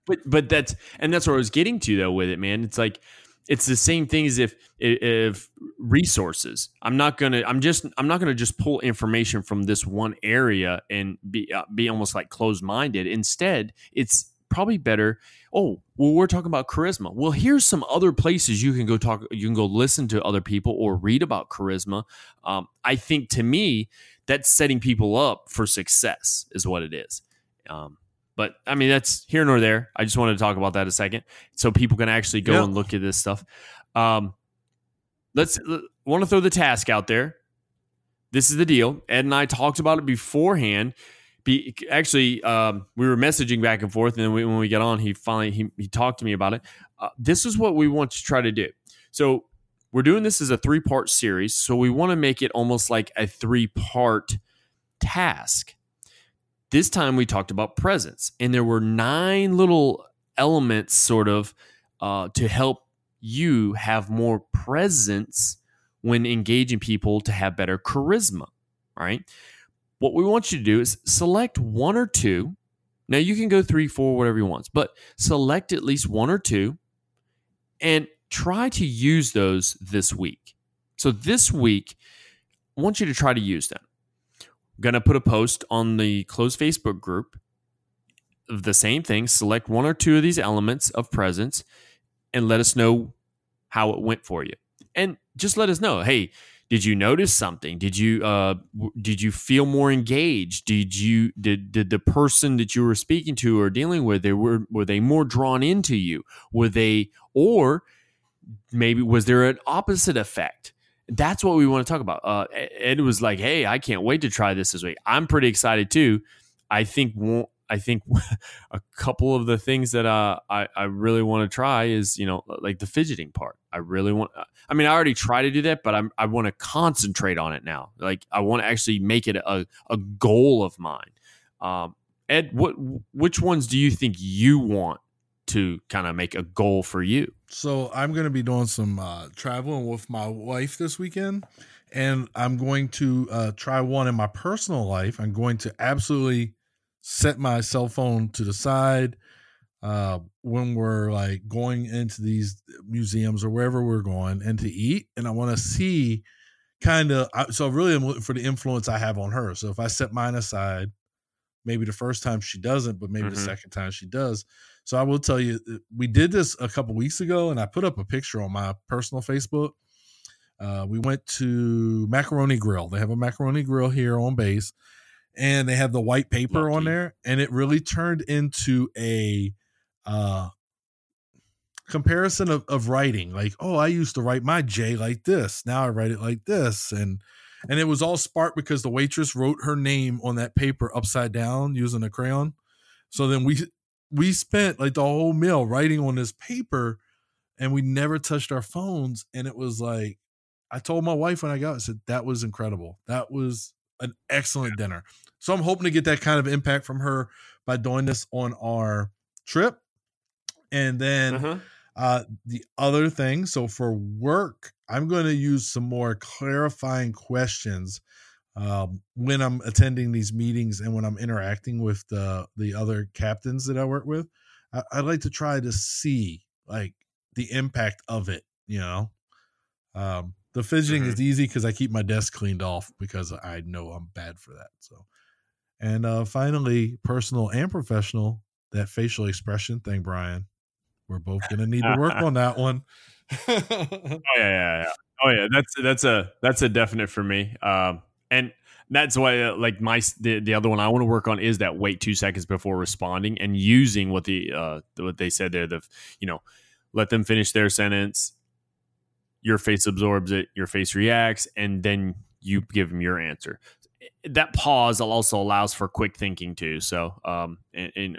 S2: but but that's and that's what I was getting to though with it, man. It's like it's the same thing as if if resources. I'm not gonna. I'm just. I'm not gonna just pull information from this one area and be uh, be almost like closed minded. Instead, it's probably better. Oh, well, we're talking about charisma. Well, here's some other places you can go talk. You can go listen to other people or read about charisma. Um, I think to me, that's setting people up for success. Is what it is. Um, but I mean, that's here nor there. I just wanted to talk about that a second, so people can actually go
S3: Yeah.
S2: and look at this stuff. Um, let's want to throw the task out there. This is the deal. Ed and I talked about it beforehand. Be, actually, um, we were messaging back and forth, and then we, when we got on, he finally he, he talked to me about it. Uh, this is what we want to try to do. So we're doing this as a three part series. So we want to make it almost like a three part task. This time we talked about presence, and there were nine little elements, sort of, uh, to help you have more presence when engaging people to have better charisma. Right. What we want you to do is select one or two. Now you can go three, four, whatever you want, but select at least one or two and try to use those this week. So this week, I want you to try to use them. I'm going to put a post on the closed Facebook group of the same thing. Select one or two of these elements of presence and let us know how it went for you. And just let us know, hey, did you notice something? Did you uh, w- did you feel more engaged? Did you did did the person that you were speaking to or dealing with they were were they more drawn into you? Were they or maybe was there an opposite effect? That's what we want to talk about. Uh, Ed was like, "Hey, I can't wait to try this this week. I'm pretty excited too. I think won't I think a couple of the things that uh, I I really want to try is you know like the fidgeting part. I really want. I mean, I already try to do that, but I'm I want to concentrate on it now. Like I want to actually make it a a goal of mine. Um, Ed, what which ones do you think you want to kind of make a goal for you?
S3: So I'm going to be doing some uh, traveling with my wife this weekend, and I'm going to uh, try one in my personal life. I'm going to absolutely set my cell phone to the side uh, when we're like going into these museums or wherever we're going and to eat, and I want to see kind of. So really, I'm looking for the influence I have on her. So if I set mine aside, maybe the first time she doesn't, but maybe the
S2: Mhm.
S3: second time she does. So I will tell you, uh, we did this a couple weeks ago, and I put up a picture on my personal Facebook. Uh, we went to Macaroni Grill. They have a macaroni grill here on base, and they have the white paper on there, and it really turned into a uh, comparison of, of writing. Like, oh, I used to write my J like this. Now I write it like this, and and it was all sparked because the waitress wrote her name on that paper upside down using a crayon. So then we we spent like the whole meal writing on this paper and we never touched our phones. And it was like, I told my wife when I got, it, I said that was incredible. That was an excellent dinner. So I'm hoping to get that kind of impact from her by doing this on our trip. And then
S2: Uh-huh.
S3: uh, the other thing, so for work, I'm going to use some more clarifying questions um, when I'm attending these meetings and when I'm interacting with the the other captains that I work with. I, I'd like to try to see like the impact of it. You know, um, the fidgeting
S2: Mhm.
S3: is easy because I keep my desk cleaned off because I know I'm bad for that. So, and uh, finally, personal and professional, that facial expression thing, Brian. We're both to need to work on that one.
S2: Oh yeah, yeah, yeah. Oh yeah, that's that's a that's a definite for me. Um, and that's why, uh, like my the, the other one I want to work on is that wait two seconds before responding and using what the uh what they said there. The you know, let them finish their sentence. Your face absorbs it. Your face reacts, and then you give them your answer. That pause also allows for quick thinking too. So, um,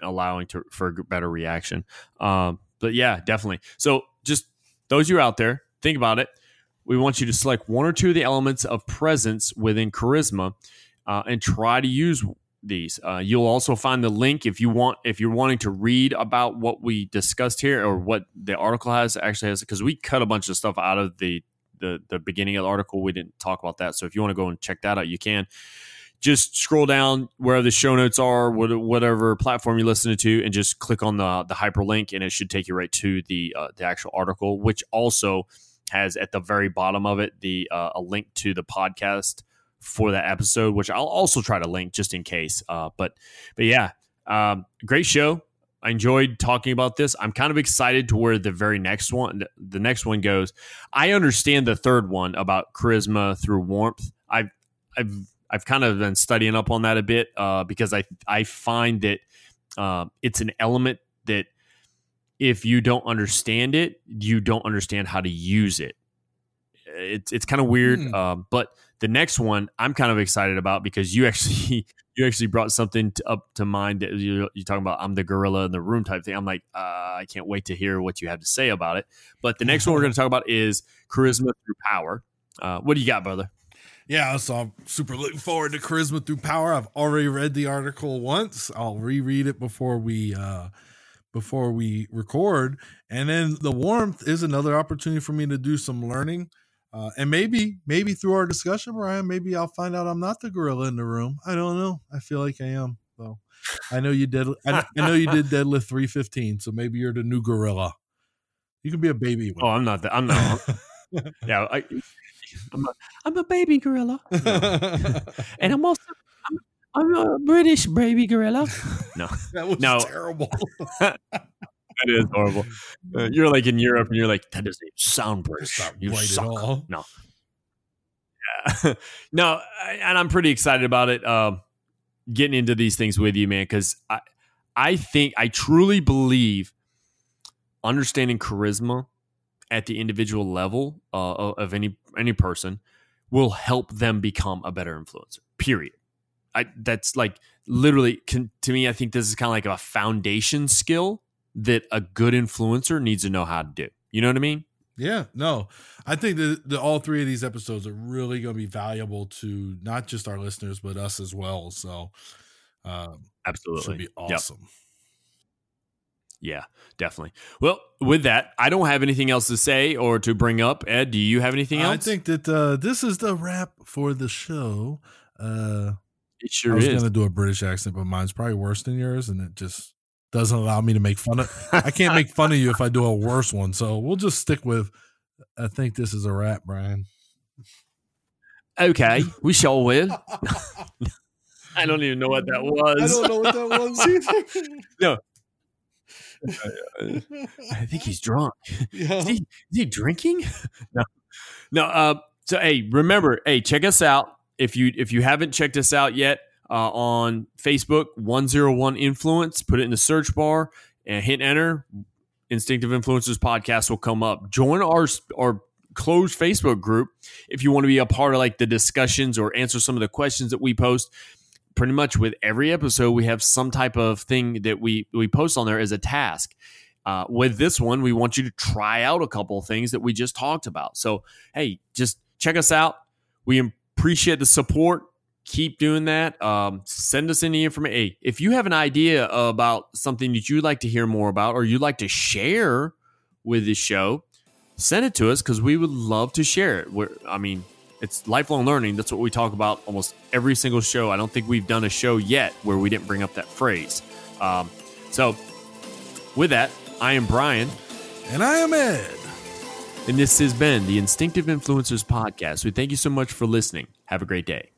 S2: allowing to for a better reaction. Um, but yeah, definitely. So just those you out there, think about it. We want you to select one or two of the elements of presence within charisma uh, and try to use these. Uh, you'll also find the link if you want if you're wanting to read about what we discussed here or what the article has actually has because we cut a bunch of stuff out of the, the the beginning of the article. We didn't talk about that, so if you want to go and check that out, you can. Just scroll down where the show notes are, whatever platform you're listening to, and just click on the the hyperlink, and it should take you right to the uh, the actual article, which also has at the very bottom of it the uh, a link to the podcast for that episode, which I'll also try to link just in case. Uh, but but yeah, um, great show. I enjoyed talking about this. I'm kind of excited to where the very next one, the next one goes. I understand the third one about charisma through warmth. I've I've I've kind of been studying up on that a bit uh, because I I find that uh, it's an element that if you don't understand it, you don't understand how to use it. It's it's kind of weird,
S3: Hmm.
S2: um, but the next one I'm kind of excited about because you actually you actually brought something to, up to mind that you you're talking about. I'm the gorilla in the room type thing. I'm like, uh, I can't wait to hear what you have to say about it. But the next one we're going to talk about is charisma through power. Uh, what do you got, brother?
S3: Yeah, so I'm super looking forward to Charisma Through Power. I've already read the article once. I'll reread it before we uh before we record. And then the warmth is another opportunity for me to do some learning. Uh, and maybe, maybe through our discussion, Brian, maybe I'll find out I'm not the gorilla in the room. I don't know. I feel like I am. So I know you did. I, I know you did deadlift 315. So maybe you're the new gorilla. You can be a baby.
S2: Oh, I'm not. that. I'm not. yeah, I, I'm a, I'm a baby gorilla, and I'm also I'm, I'm a British baby gorilla. No,
S3: that was
S2: No.
S3: terrible.
S2: that is horrible. Uh, you're like in Europe, and you're like, that doesn't sound British.
S3: That's not
S2: You
S3: right at
S2: suck.
S3: all.
S2: No. Yeah. no, I- and I'm pretty excited about it. Um, getting into these things with you, man, because I, I think I truly believe understanding charisma at the individual level uh, of any any person will help them become a better influencer. Period. I that's like literally can, to me. I think this is kind of like a foundation skill that a good influencer needs to know how to do. You know what I mean?
S3: Yeah, no, I think that the, all three of these episodes are really going to be valuable to not just our listeners but us as well. So, um,
S2: Absolutely.
S3: should be
S2: Yep. Yeah, definitely. Well, with that, I don't have anything else to say or to bring up. Ed, do you have anything else?
S3: I think that uh, this is the wrap for the show. Uh,
S2: it sure is.
S3: I was going to do a British accent, but mine's probably worse than yours, and it just doesn't allow me to make fun of. I can't make fun of you if I do a worse one. So we'll just stick with. I think this is a wrap, Brian.
S2: okay, we shall will. I don't even know what that was.
S3: I don't know what that was either.
S2: I think he's drunk.
S3: yeah.
S2: Is he, is he drinking? no, no. Uh, so hey, remember, hey, check us out if you if you haven't checked us out yet uh, on Facebook, one zero one influence. Put it in the search bar and hit enter. Instinctive Influencers podcast will come up. Join our our closed Facebook group if you want to be a part of like the discussions or answer some of the questions that we post. Pretty much with every episode, we have some type of thing that we we post on there as a task. uh, with this one, we want you to try out a couple things that we just talked about. So, hey, just check us out. We appreciate the support. Keep doing that. Um, send us any information. Hey, if you have an idea about something that you'd like to hear more about or you'd like to share with the show, send it to us because we would love to share it. We're, I mean, it's lifelong learning. That's what we talk about almost every single show. I don't think we've done a show yet where we didn't bring up that phrase. Um, so, with that, I am Brian.
S3: And I am Ed.
S2: And this has been the Instinctive Influencers Podcast. We thank you so much for listening. Have a great day.